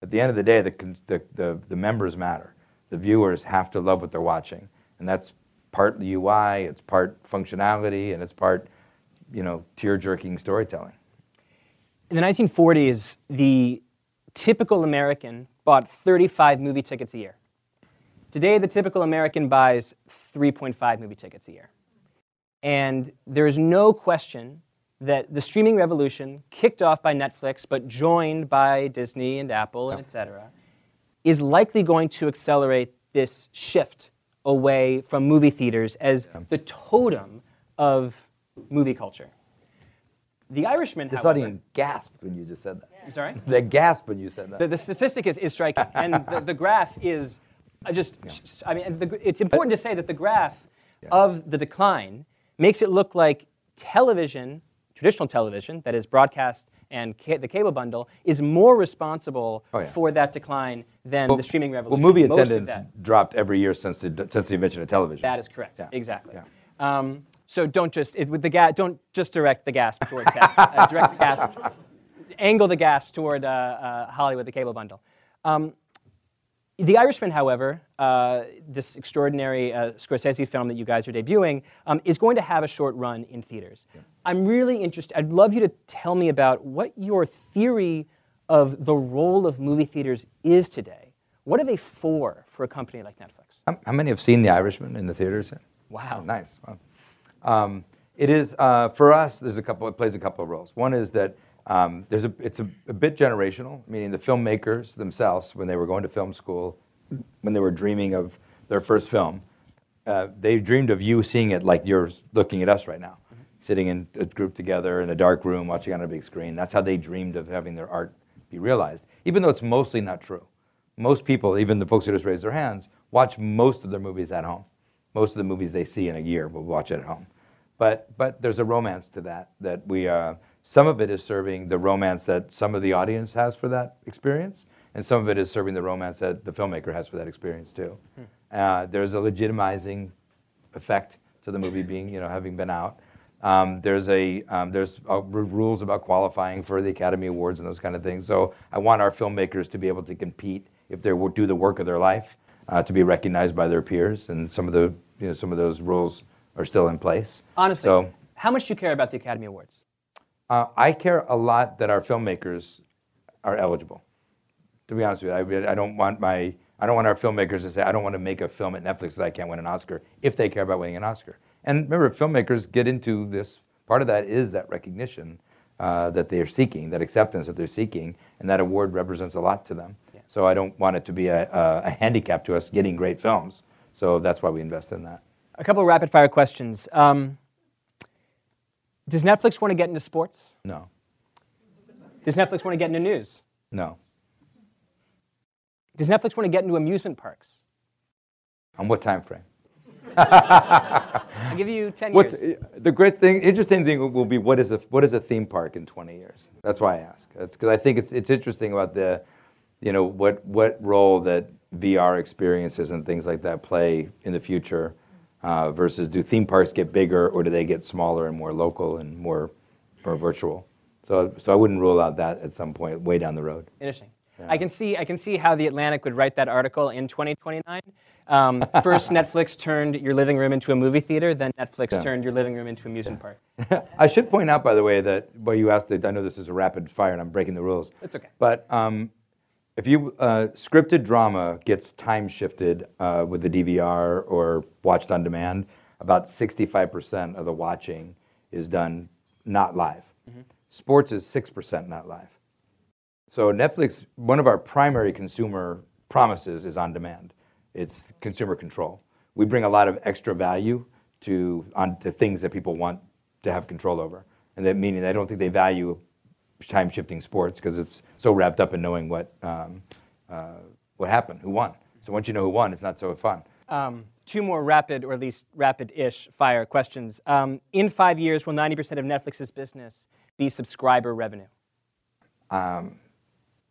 At the end of the day, the, the, the, the members matter. The viewers have to love what they're watching. And that's part the UI, it's part functionality, and it's part, you know, tear-jerking storytelling. In the 1940s, the typical American bought 35 movie tickets a year. Today, the typical American buys 3.5 movie tickets a year. And there is no question that the streaming revolution, kicked off by Netflix but joined by Disney and Apple and et cetera, is likely going to accelerate this shift away from movie theaters as the totem of movie culture. The Irishman, This however, audience gasped when you just said that. I'm sorry? They gasped when you said that. The, the statistic is, is striking, and the, the graph is uh, just, I mean, the, it's important to say that the graph of the decline makes it look like television, traditional television, that is broadcast and ca- the cable bundle, is more responsible Oh, yeah. for that decline than the streaming revolution. Well, movie Most attendance dropped every year since the, since the invention of television. That is correct. Yeah. Exactly. Yeah. Um, so don't just it, with the ga- don't just direct the gasp toward tech. uh, direct the gasp, angle the gasp toward uh, uh, Hollywood, the cable bundle. Um, the Irishman, however, uh, this extraordinary uh, Scorsese film that you guys are debuting, um, is going to have a short run in theaters. I'm really interested. I'd love you to tell me about what your theory of the role of movie theaters is today. What are they for for a company like Netflix? How, how many have seen The Irishman in the theaters? Wow. Oh, nice. Wow. Um, it is uh, for us. There's a couple. It plays a couple of roles. One is that um, there's a. It's a, a bit generational, meaning the filmmakers themselves, when they were going to film school, when they were dreaming of their first film, uh, they dreamed of you seeing it like you're looking at us right now, sitting in a group together in a dark room watching on a big screen. That's how they dreamed of having their art be realized, even though it's mostly not true. Most people, even the folks who just raised their hands, watch most of their movies at home. Most of the movies they see in a year will watch it at home. But, but there's a romance to that, that we, uh, some of it is serving the romance that some of the audience has for that experience, and some of it is serving the romance that the filmmaker has for that experience too. Uh, there's a legitimizing effect to the movie being, you know, having been out. Um, there's a um, there's uh, rules about qualifying for the Academy Awards and those kind of things. So I want our filmmakers to be able to compete if they do the work of their life, uh, to be recognized by their peers, and some of the you know some of those rules are still in place. Honestly, So- how much do you care about the Academy Awards? Uh, I care a lot that our filmmakers are eligible. To be honest with you, I, I don't want my I don't want our filmmakers to say I don't want to make a film at Netflix that I can't win an Oscar if they care about winning an Oscar. And remember, filmmakers get into this. Part of that is that recognition uh, that they are seeking, that acceptance that they're seeking, and that award represents a lot to them. So I don't want it to be a, a, a handicap to us getting great films. So that's why we invest in that. A couple of rapid fire questions. Um, does Netflix want to get into sports? No, Does Netflix want to get into news? no. Does Netflix want to get into amusement parks? On what time frame? I'll give you 10 What, years. the great thing, interesting thing will be what is a what is a theme park in 20 years? That's why I ask. That's because I think it's it's interesting about the, you know, what what role that VR experiences and things like that play in the future, uh, versus do theme parks get bigger or do they get smaller and more local and more more virtual? So so I wouldn't rule out that at some point way down the road. Interesting. I can see I can see how the Atlantic would write that article in 2029. Um, first, Netflix turned your living room into a movie theater. Then Netflix Yeah. turned your living room into amusement park. I should point out, by the way, that well, you asked. I know this is a rapid fire, and I'm breaking the rules. It's okay. But um, if you uh, scripted drama gets time shifted uh, with the DVR or watched on demand, about 65% of the watching is done not live. Sports is 6% not live. So Netflix, one of our primary consumer promises is on demand. It's consumer control. We bring a lot of extra value to on to things that people want to have control over, and that meaning I don't think they value time shifting sports because it's so wrapped up in knowing what um, uh, what happened, who won. So once you know who won, it's not so fun. Um, two more rapid, or at least rapid-ish, fire questions. Um, in five years, will 90% of Netflix's business be subscriber revenue?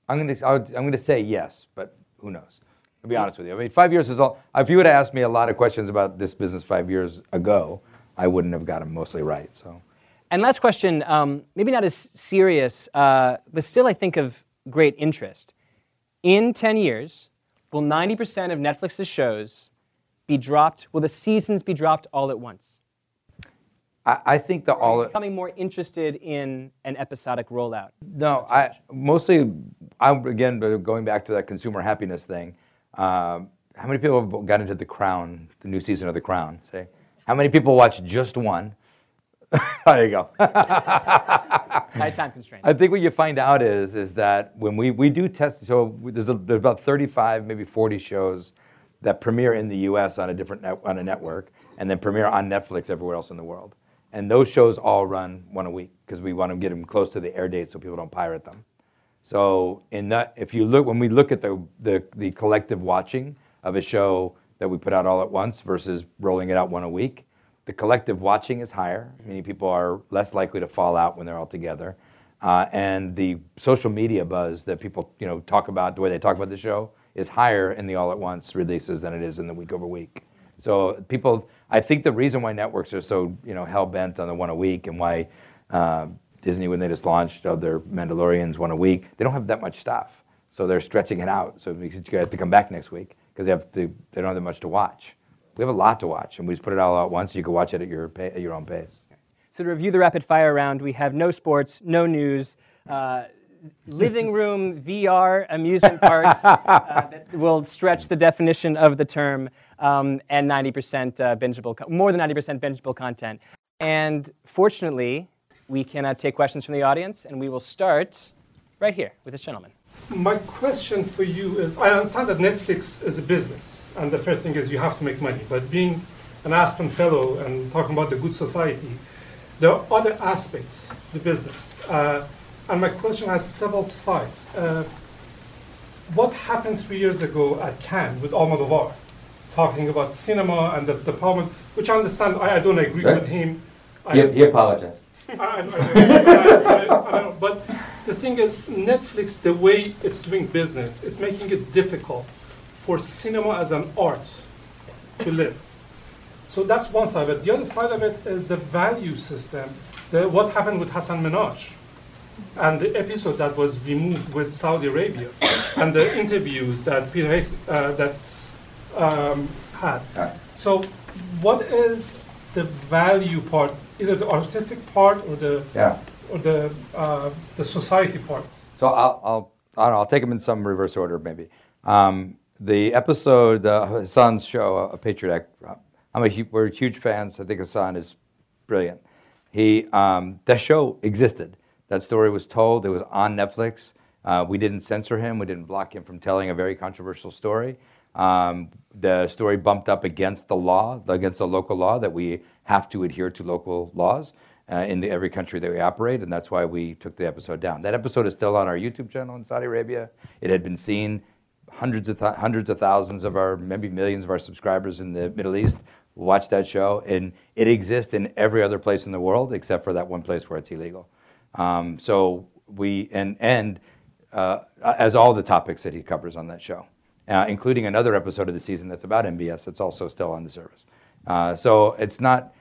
I'm going to I'm going to say yes, but who knows? To be honest with you, I mean, five years is all. If you would have asked me a lot of questions about this business five years ago, I wouldn't have got them mostly right. So. And last question, um, maybe not as serious, uh, but still I think of great interest. In 10 years, will 90% of Netflix's shows be dropped? Will the seasons be dropped all at once? I, I think the all Becoming more interested in an episodic rollout. no, I mostly I'm again going back to that consumer happiness thing. Um, how many people have got into The Crown, the new season of The Crown? Say, how many people watch just one? there you go. High time constraint. I think what you find out is is that when we, we do test, so there's, a, there's about 35, maybe 40 shows that premiere in the U.S. on a different net, on a network, and then premiere on Netflix everywhere else in the world. And those shows all run one a week because we want to get them close to the air date so people don't pirate them. So in that, if you look, when we look at the, the, the collective watching of a show that we put out all at once versus rolling it out one a week, the collective watching is higher, Many people are less likely to fall out when they're all together. Uh, and the social media buzz that people you know talk about, the way they talk about the show, is higher in the all at once releases than it is in the week over week. So people, I think the reason why networks are so you know hell bent on the one a week and why uh, Disney, when they just launched uh, their Mandalorians one a week, they don't have that much stuff, so they're stretching it out. So you have to come back next week because they have to, they don't have that much to watch. We have a lot to watch, and we just put it all out once. You can watch it at your at your own pace. So to review the rapid fire round, we have no sports, no news, uh, living room VR amusement parks uh, that will stretch the definition of the term, um, and 90% uh, bingeable, more than 90% bingeable content. And fortunately, we can uh, take questions from the audience, and we will start right here with this gentleman. My question for you is I understand that Netflix is a business, and the first thing is you have to make money. But being an Aspen Fellow and talking about the good society, there are other aspects to the business. Uh, and my question has several sides. Uh, what happened three years ago at Cannes with Almodovar, talking about cinema and the department, which I understand, I, I don't agree Right. with him. I- He, he apologized. I- I- I- I- I know, But the thing is, Netflix, the way it's doing business, it's making it difficult for cinema as an art to live. So that's one side of it. The other side of it is the value system. The, what happened with Hasan Minhaj and the episode that was removed with Saudi Arabia and the interviews that Peter Hayes uh, that um, had. So, what is the value part, either the artistic part or the Yeah. The uh, the society part? So I'll, I'll, I don't know, I'll take them in some reverse order, maybe. Um, the episode, uh, Hasan's show, uh, Patriot Act, uh, I'm a, we're huge fans. I think Hassan is brilliant. He, um, that show existed. That story was told. It was on Netflix. Uh, we didn't censor him. We didn't block him from telling a very controversial story. Um, the story bumped up against the law, against the local law, that we have to adhere to local laws uh, in the, every country that we operate, and that's why we took the episode down. That episode is still on our YouTube channel in Saudi Arabia. It had been seen hundreds of th- hundreds of thousands of our maybe millions of our subscribers in the Middle East watch that show, and it exists in every other place in the world except for that one place where it's illegal. Um, so we and and uh, as all the topics that he covers on that show, uh, including another episode of the season that's about MBS. That's also still on the service. Uh, so it's not.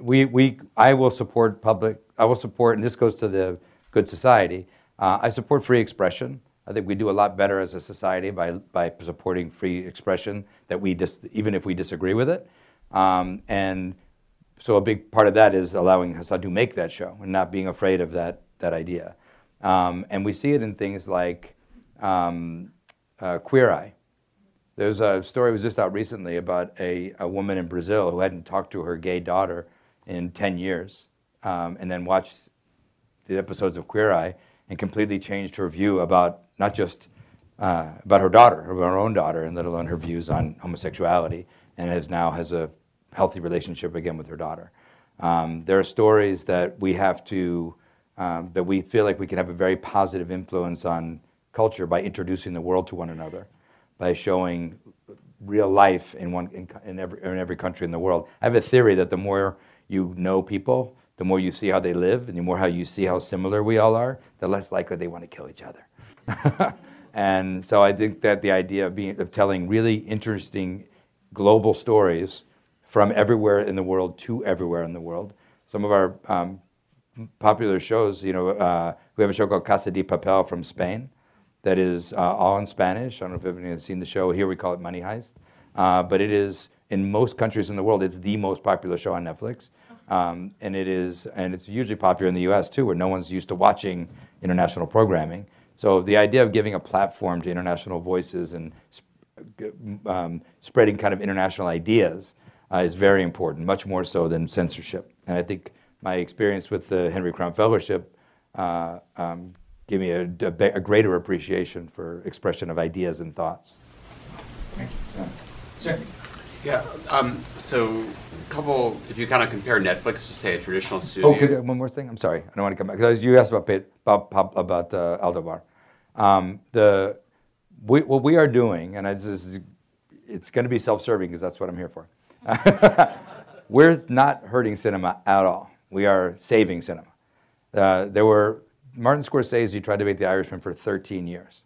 We we I will support public. I will support, and this goes to the good society. Uh, I support free expression. I think we do a lot better as a society by by supporting free expression that we dis, even if we disagree with it. Um, and so a big part of that is allowing Hasan to make that show and not being afraid of that that idea. Um, and we see it in things like um, uh, Queer Eye. There's a story was just out recently about a, a woman in Brazil who hadn't talked to her gay daughter in 10 years, um, and then watched the episodes of Queer Eye and completely changed her view about not just uh, about her daughter, about her own daughter, and let alone her views on homosexuality, and has now has a healthy relationship again with her daughter. Um, there are stories that we have to um, that we feel like we can have a very positive influence on culture by introducing the world to one another, by showing real life in one in, in every in every country in the world. I have a theory that the more you know people, the more you see how they live, and the more how you see how similar we all are, the less likely they want to kill each other. and so I think that the idea of being of telling really interesting global stories from everywhere in the world to everywhere in the world. Some of our um, popular shows, you know, uh, we have a show called Casa de Papel from Spain that is uh, all in Spanish. I don't know if anyone has seen the show. Here we call it Money Heist. Uh, but it is, in most countries in the world, it's the most popular show on Netflix. Um, and it is, and it's usually popular in the U.S. too, where no one's used to watching international programming. So the idea of giving a platform to international voices and um, spreading kind of international ideas uh, is very important, much more so than censorship. And I think my experience with the Henry Crown Fellowship uh, um, gave me a, a, a greater appreciation for expression of ideas and thoughts. Yeah. Um, so, a couple. If you kind of compare Netflix to say a traditional Oh, studio. could, one more thing. I'm sorry. I don't want to come back because you asked about Pet- about about, about uh, Aldovar. Um, the we, what we are doing, and it's, it's, it's going to be self-serving because that's what I'm here for. We're not hurting cinema at all. We are saving cinema. Uh, there were Martin Scorsese tried to make The Irishman for 13 years.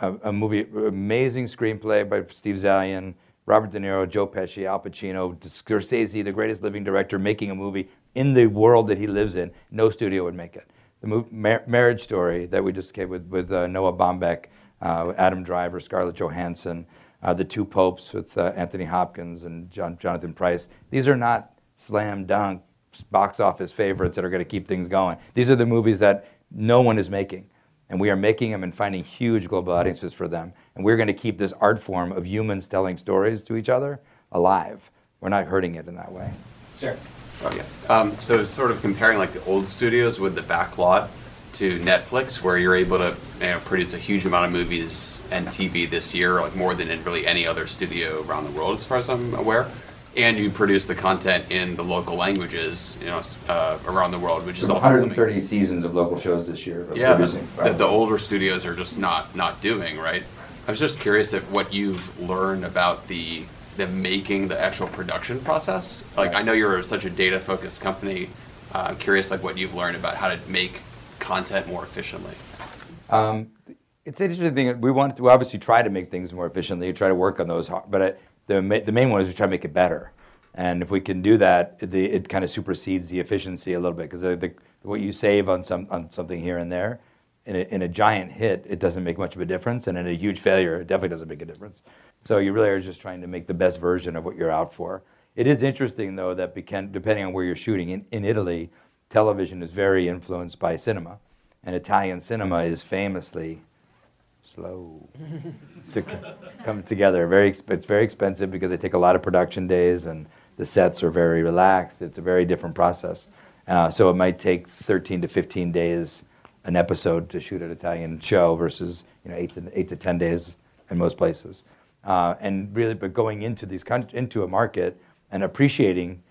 A, a movie, amazing screenplay by Steve Zaillian, Robert De Niro, Joe Pesci, Al Pacino, Scorsese, the greatest living director, making a movie in the world that he lives in. No studio would make it. The mo- Mar- Marriage Story that we just came with with uh, Noah Baumbach, uh, Adam Driver, Scarlett Johansson, uh, The Two Popes with uh, Anthony Hopkins and John, Jonathan Pryce. These are not slam dunk box office favorites that are going to keep things going. These are the movies that no one is making. And we are making them and finding huge global audiences for them. And we're going to keep this art form of humans telling stories to each other alive. We're not hurting it in that way. Sure. Oh yeah. Um, so sort of comparing like the old studios with the back lot to Netflix, where you're able to you know, produce a huge amount of movies and TV this year, like more than in really any other studio around the world, as far as I'm aware. And you produce the content in the local languages, you know, uh, around the world, which is There's also something. 130 seasons of local shows this year. Yeah, producing. that the older studios are just not not doing right. I was just curious if what you've learned about the the making the actual production process. Like I know you're such a data focused company. Uh, I'm curious like what you've learned about how to make content more efficiently. Um, it's an interesting thing. We want to obviously try to make things more efficiently, try to work on those, but I, the, ma- the main one is we try to make it better. And if we can do that, the, it kind of supersedes the efficiency a little bit because what you save on, some, on something here and there, in a, in a giant hit, it doesn't make much of a difference. And in a huge failure, it definitely doesn't make a difference. So you really are just trying to make the best version of what you're out for. It is interesting, though, that depending on where you're shooting, in, in Italy, television is very influenced by cinema. And Italian cinema is famously slow to come together. Very, it's very expensive because they take a lot of production days, and the sets are very relaxed. It's a very different process. Uh, so it might take 13 to 15 days an episode to shoot an Italian show versus you know eight to eight to 10 days in most places. Uh, and really, but going into these into a market and appreciating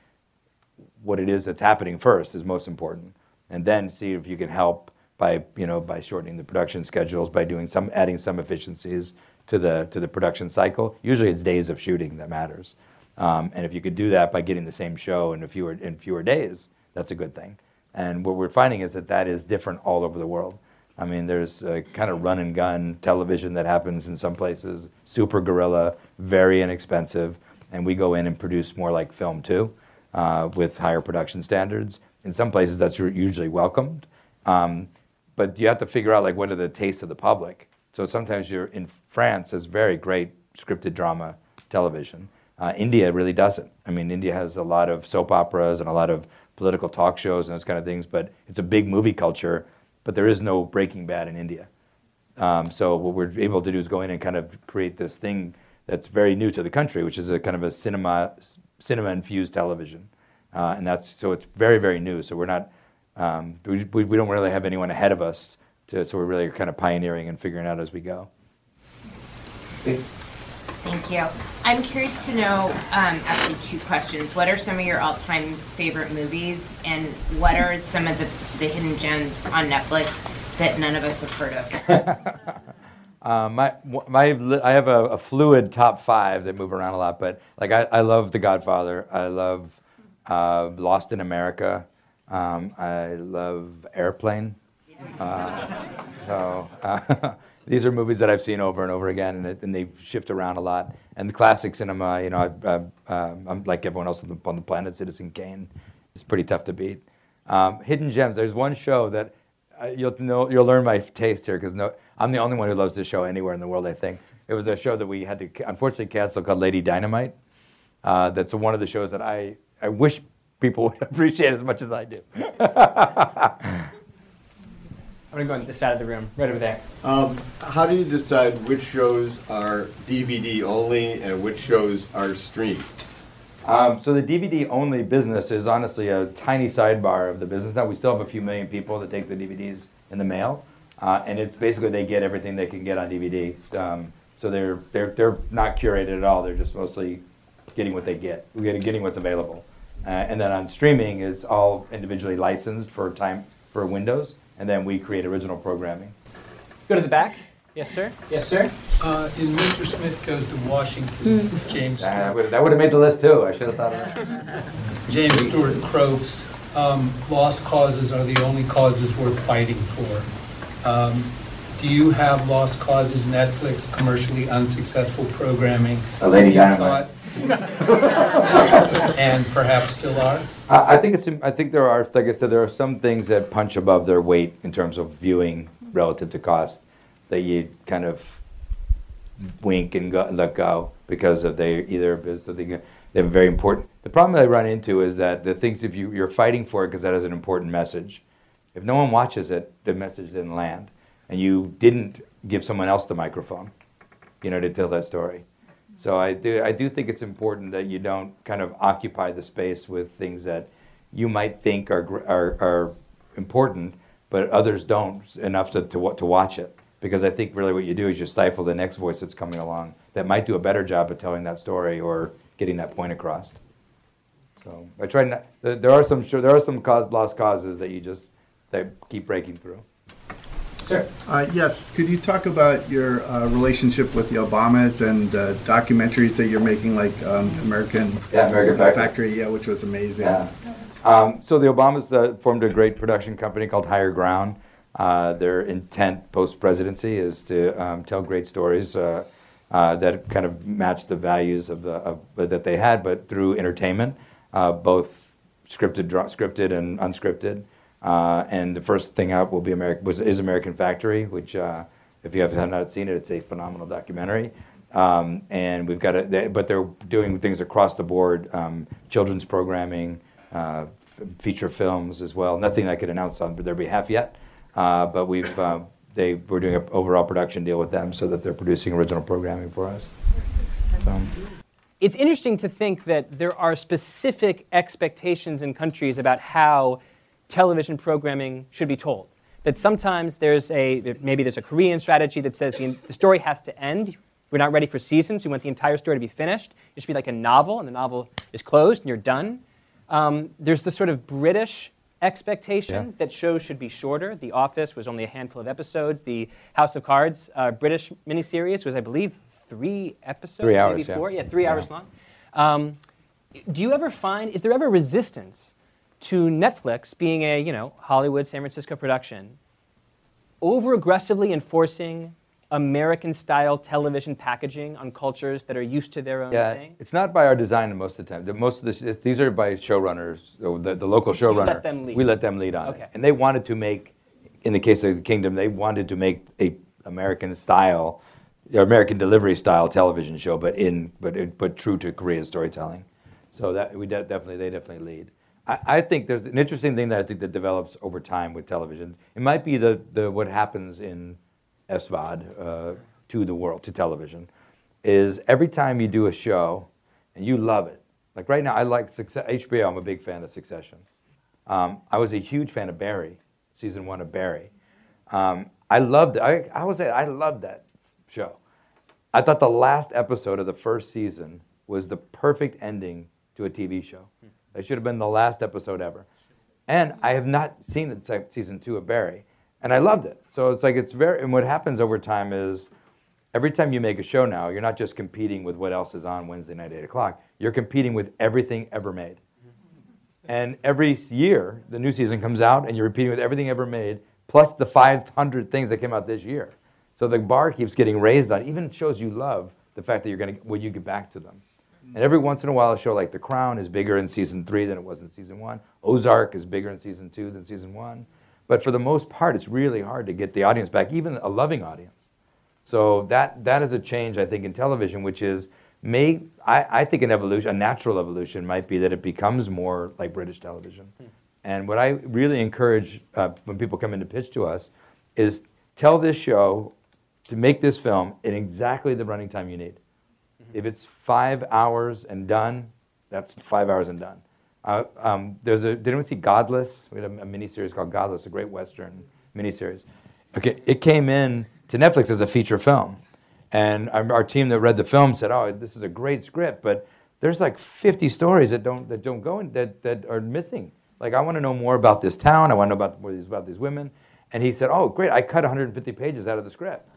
what it is that's happening first is most important, and then see if you can help by you know by shortening the production schedules, by doing some adding some efficiencies to the to the production cycle. Usually, it's days of shooting that matters, um, and if you could do that by getting the same show in fewer in fewer days, that's a good thing. And what we're finding is that that is different all over the world. I mean, there's kind of run and gun television that happens in some places, super guerrilla, very inexpensive, and we go in and produce more like film too, uh, with higher production standards. In some places, that's usually welcomed, um, but you have to figure out like what are the tastes of the public. So sometimes you're in France, there's very great scripted drama television. Uh, India really doesn't. I mean, India has a lot of soap operas and a lot of political talk shows and those kind of things, but it's a big movie culture. But there is no Breaking Bad in India. Um, so what we're able to do is go in and kind of create this thing that's very new to the country, which is a kind of a cinema cinema infused television, uh, and that's so it's very very new. So we're not um, we, we we don't really have anyone ahead of us to so we're really kind of pioneering and figuring out as we go. Please. Thank you. I'm curious to know, um, actually, two questions. What are some of your all-time favorite movies, and what are some of the, the hidden gems on Netflix that none of us have heard of? Uh, my, my, I have a, a fluid top five that move around a lot, but like I, I love The Godfather. I love uh, Lost in America. Um, I love Airplane. Uh, so uh, these are movies that I've seen over and over again, and, it, and they shift around a lot. And the classic cinema, you know, I, um, I'm like everyone else on the, on the planet. Citizen Kane is pretty tough to beat. Um, hidden gems. There's one show that uh, you'll know, you'll learn my taste here because no, I'm the only one who loves this show anywhere in the world. I think it was a show that we had to unfortunately cancel called Lady Dynamite. Uh, that's one of the shows that I, I wish people would appreciate as much as I do. I'm gonna go on this side of the room, right over there. Um, how do you decide which shows are DVD only and which shows are streamed? Um, so the DVD only business is honestly a tiny sidebar of the business. Now we still have a few million people that take the DVDs in the mail, uh, and it's basically they get everything they can get on DVD. Um, so they're they're they're not curated at all. They're just mostly getting what they get, getting getting what's available. Uh, and then on streaming, it's all individually licensed for time for Windows, and then we create original programming. Go to the back. Yes, sir. Yes, sir. Uh, in Mr. Smith Goes to Washington, James That Stewart, would that would have made the list too. I should have thought of that. James Stewart croaks, um, lost causes are the only causes worth fighting for. Um, Do you have lost causes Netflix commercially unsuccessful programming? A Lady you Dynamite. And perhaps still are? I, I think it's. I think there are, like I said, there are some things that punch above their weight in terms of viewing relative to cost that you kind of wink and go, let go because of they either they they're very important. The problem I run into is that the things if you you're fighting for it because that is an important message. If no one watches it, the message didn't land, and you didn't give someone else the microphone, you know, to tell that story. So I do, I do think it's important that you don't kind of occupy the space with things that you might think are, are, are important, but others don't enough to, to, to watch it. Because I think really what you do is you stifle the next voice that's coming along that might do a better job of telling that story or getting that point across. So I try not. There, are some sure there are some cause, lost causes that you just that keep breaking through. Sir. Uh, yes, could you talk about your uh, relationship with the Obamas and uh, documentaries that you're making, like um, American, Yeah, American Factory. yeah, which was amazing. Yeah. Um, so the Obamas uh, formed a great production company called Higher Ground. Uh, their intent post presidency is to um, tell great stories uh, uh, that kind of match the values of the of, that they had, but through entertainment, uh, both scripted, dra- scripted and unscripted. Uh, and the first thing out will be American was is American Factory, which uh, if you have not seen it, it's a phenomenal documentary. Um, and we've got it, but they're doing things across the board, um, children's programming, uh, feature films as well. Nothing I could announce on their behalf yet, uh, but we've uh, they we're doing an overall production deal with them so that they're producing original programming for us. So, It's interesting to think that there are specific expectations in countries about how television programming should be told. That sometimes there's a maybe there's a Korean strategy that says the, the story has to end. We're not ready for seasons. We want the entire story to be finished. It should be like a novel, and the novel is closed and you're done. Um, there's the sort of British expectation Yeah. that shows should be shorter. The Office was only a handful of episodes. The House of Cards uh, British miniseries was, I believe, three episodes, Three hours, maybe yeah. four. Yeah, three Yeah. hours long. Um, do you ever find is there ever resistance to Netflix being a you know Hollywood San Francisco production over aggressively enforcing American style television packaging on cultures that are used to their own yeah, thing? it's not by our design most of the time. The, most of the, these are by showrunners, the, the local showrunner. let them lead. We let them lead on Okay. it, and they wanted to make, in the case of the Kingdom, they wanted to make a American style, or American delivery style television show, but in but but true to Korean storytelling. So that we de- definitely they definitely lead. I, I think there's an interesting thing that I think that develops over time with television. It might be the, the what happens in SVOD uh, to the world, to television, is every time you do a show and you love it. Like right now, I like Success, HBO. I'm a big fan of Succession. Um, I was a huge fan of Barry, season one of Barry. Um, I loved. I I was. I loved that show. I thought the last episode of the first season was the perfect ending to a TV show. It should have been the last episode ever. And I have not seen the season two of Barry, and I loved it. So it's like it's very. And what happens over time is, every time you make a show now, you're not just competing with what else is on Wednesday night, at eight o'clock. You're competing with everything ever made. And every year, the new season comes out, and you're repeating with everything ever made, plus the 500 things that came out this year. So the bar keeps getting raised on even shows you love. The fact that you're going to when you get back to them. And every once in a while, a show like The Crown is bigger in season three than it was in season one. Ozark is bigger in season two than season one. But for the most part, it's really hard to get the audience back, even a loving audience. So that that is a change I think in television, which is may I, I think an evolution, a natural evolution might be that it becomes more like British television. And what I really encourage uh, when people come in to pitch to us is tell this show to make this film in exactly the running time you need. If it's five hours and done, that's five hours and done. Uh, um, there's a, did anyone see Godless? We had a, a miniseries called Godless, a great Western miniseries. Okay, it came in to Netflix as a feature film. And our, our team that read the film said, oh, this is a great script, but there's like 50 stories that don't, that don't go in, that, that are missing. Like, I want to know more about this town. I want to know about, more about these women. And he said, oh, great, I cut 150 pages out of the script.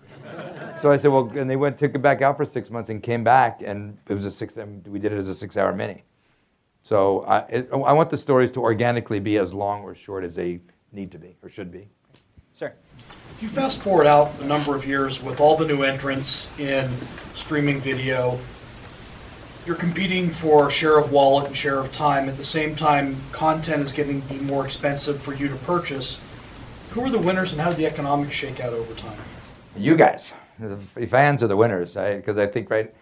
So I said, well, and they went, took it back out for six months and came back, and it was a six, and we did it as a six hour mini. So I, it, I want the stories to organically be as long or short as they need to be or should be. Sir. If you fast forward out a number of years with all the new entrants in streaming video, you're competing for share of wallet and share of time. At the same time, content is getting to be more expensive for you to purchase. Who are the winners and how do the economics shake out over time? You guys, the fans are the winners, because I think right,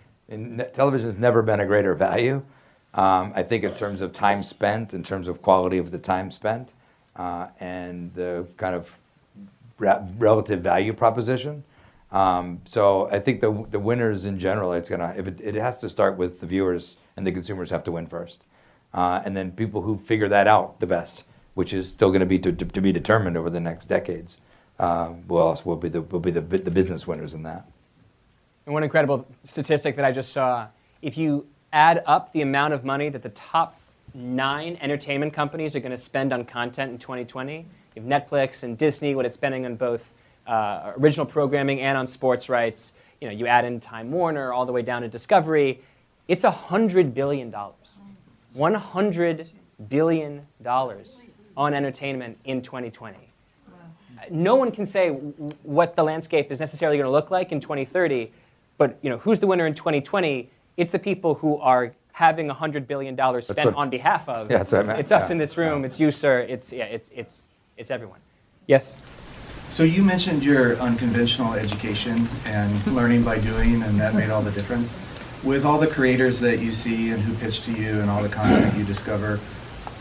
television has never been a greater value. Um, I think in terms of time spent, in terms of quality of the time spent, uh, and the kind of re- relative value proposition. Um, so I think the the winners in general, it's gonna it, it has to start with the viewers and the consumers have to win first, uh, and then people who figure that out the best, which is still going to be to be determined over the next decades. Um, well, be the will be the the business winners in that. And one incredible statistic that I just saw if you add up the amount of money that the top nine entertainment companies are going to spend on content in 2020. You have Netflix and Disney, what it's spending on both uh, original programming and on sports rights. You know, you add in Time Warner all the way down to Discovery. It's a hundred billion dollars. One hundred billion dollars on entertainment in 2020. No one can say w- what the landscape is necessarily going to look like in 2030, but you know, who's the winner in 2020? It's the people who are having $100 billion spent what- on behalf of. Yeah, that's what I meant, It's us yeah, in this room, it's you, sir, it's, yeah, it's, it's, it's everyone. Yes? So you mentioned your unconventional education and learning by doing, and that made all the difference. With all the creators that you see and who pitch to you and all the content you discover,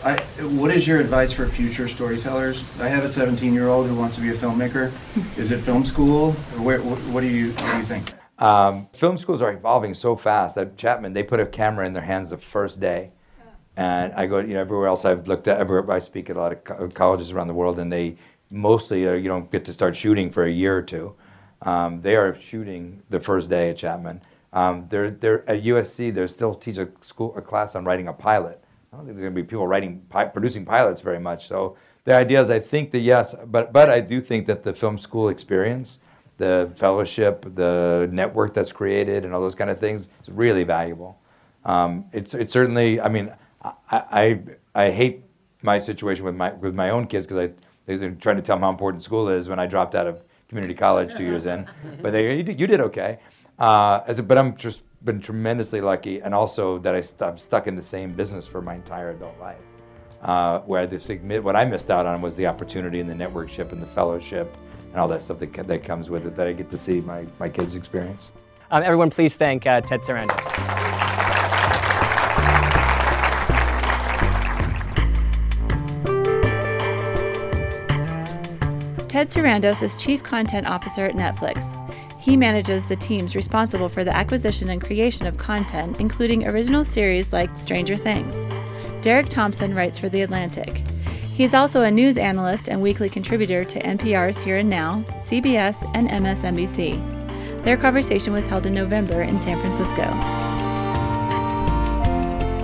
I, what is your advice for future storytellers? I have a 17-year-old who wants to be a filmmaker. Is it film school? Or where, what, what do you what do you think? Um, film schools are evolving so fast that Chapman, they put a camera in their hands the first day. And I go, you know, everywhere else I've looked at, everywhere I speak at a lot of co- colleges around the world, and they mostly, uh, you don't get to start shooting for a year or two. Um, they are shooting the first day at Chapman. Um, they're, they're at USC. They're still teach a school a class on writing a pilot. I don't think there's going to be people writing pi- producing pilots very much. So the idea is, I think that yes, but but I do think that the film school experience, the fellowship, the network that's created, and all those kind of things is really valuable. Um, it's it's certainly. I mean, I, I I hate my situation with my with my own kids because I they're trying to tell them how important school is when I dropped out of community college two years in. But they you did, you did okay. Uh, as a, but I'm just been tremendously lucky, and also that I st- I'm stuck in the same business for my entire adult life. Uh, where the signi- what I missed out on was the opportunity and the networkship and the fellowship and all that stuff that, that comes with it that I get to see my, my kids experience. Um, everyone, please thank uh, Ted Sarandos. Ted Sarandos is Chief Content Officer at Netflix. He manages the teams responsible for the acquisition and creation of content, including original series like Stranger Things. Derek Thompson writes for The Atlantic. He's also a news analyst and weekly contributor to NPR's Here and Now, CBS, and MSNBC. Their conversation was held in November in San Francisco.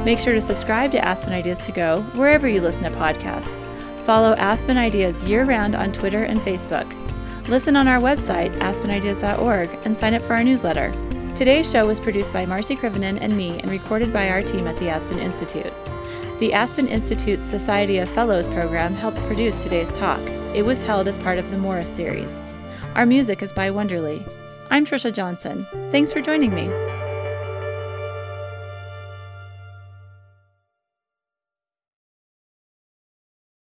Make sure to subscribe to Aspen Ideas to Go wherever you listen to podcasts. Follow Aspen Ideas year round on Twitter and Facebook. Listen on our website, aspenideas.org, and sign up for our newsletter. Today's show was produced by Marcy Krivonen and me and recorded by our team at the Aspen Institute. The Aspen Institute's Society of Fellows program helped produce today's talk. It was held as part of the Morris series. Our music is by Wonderly. I'm Trisha Johnson. Thanks for joining me.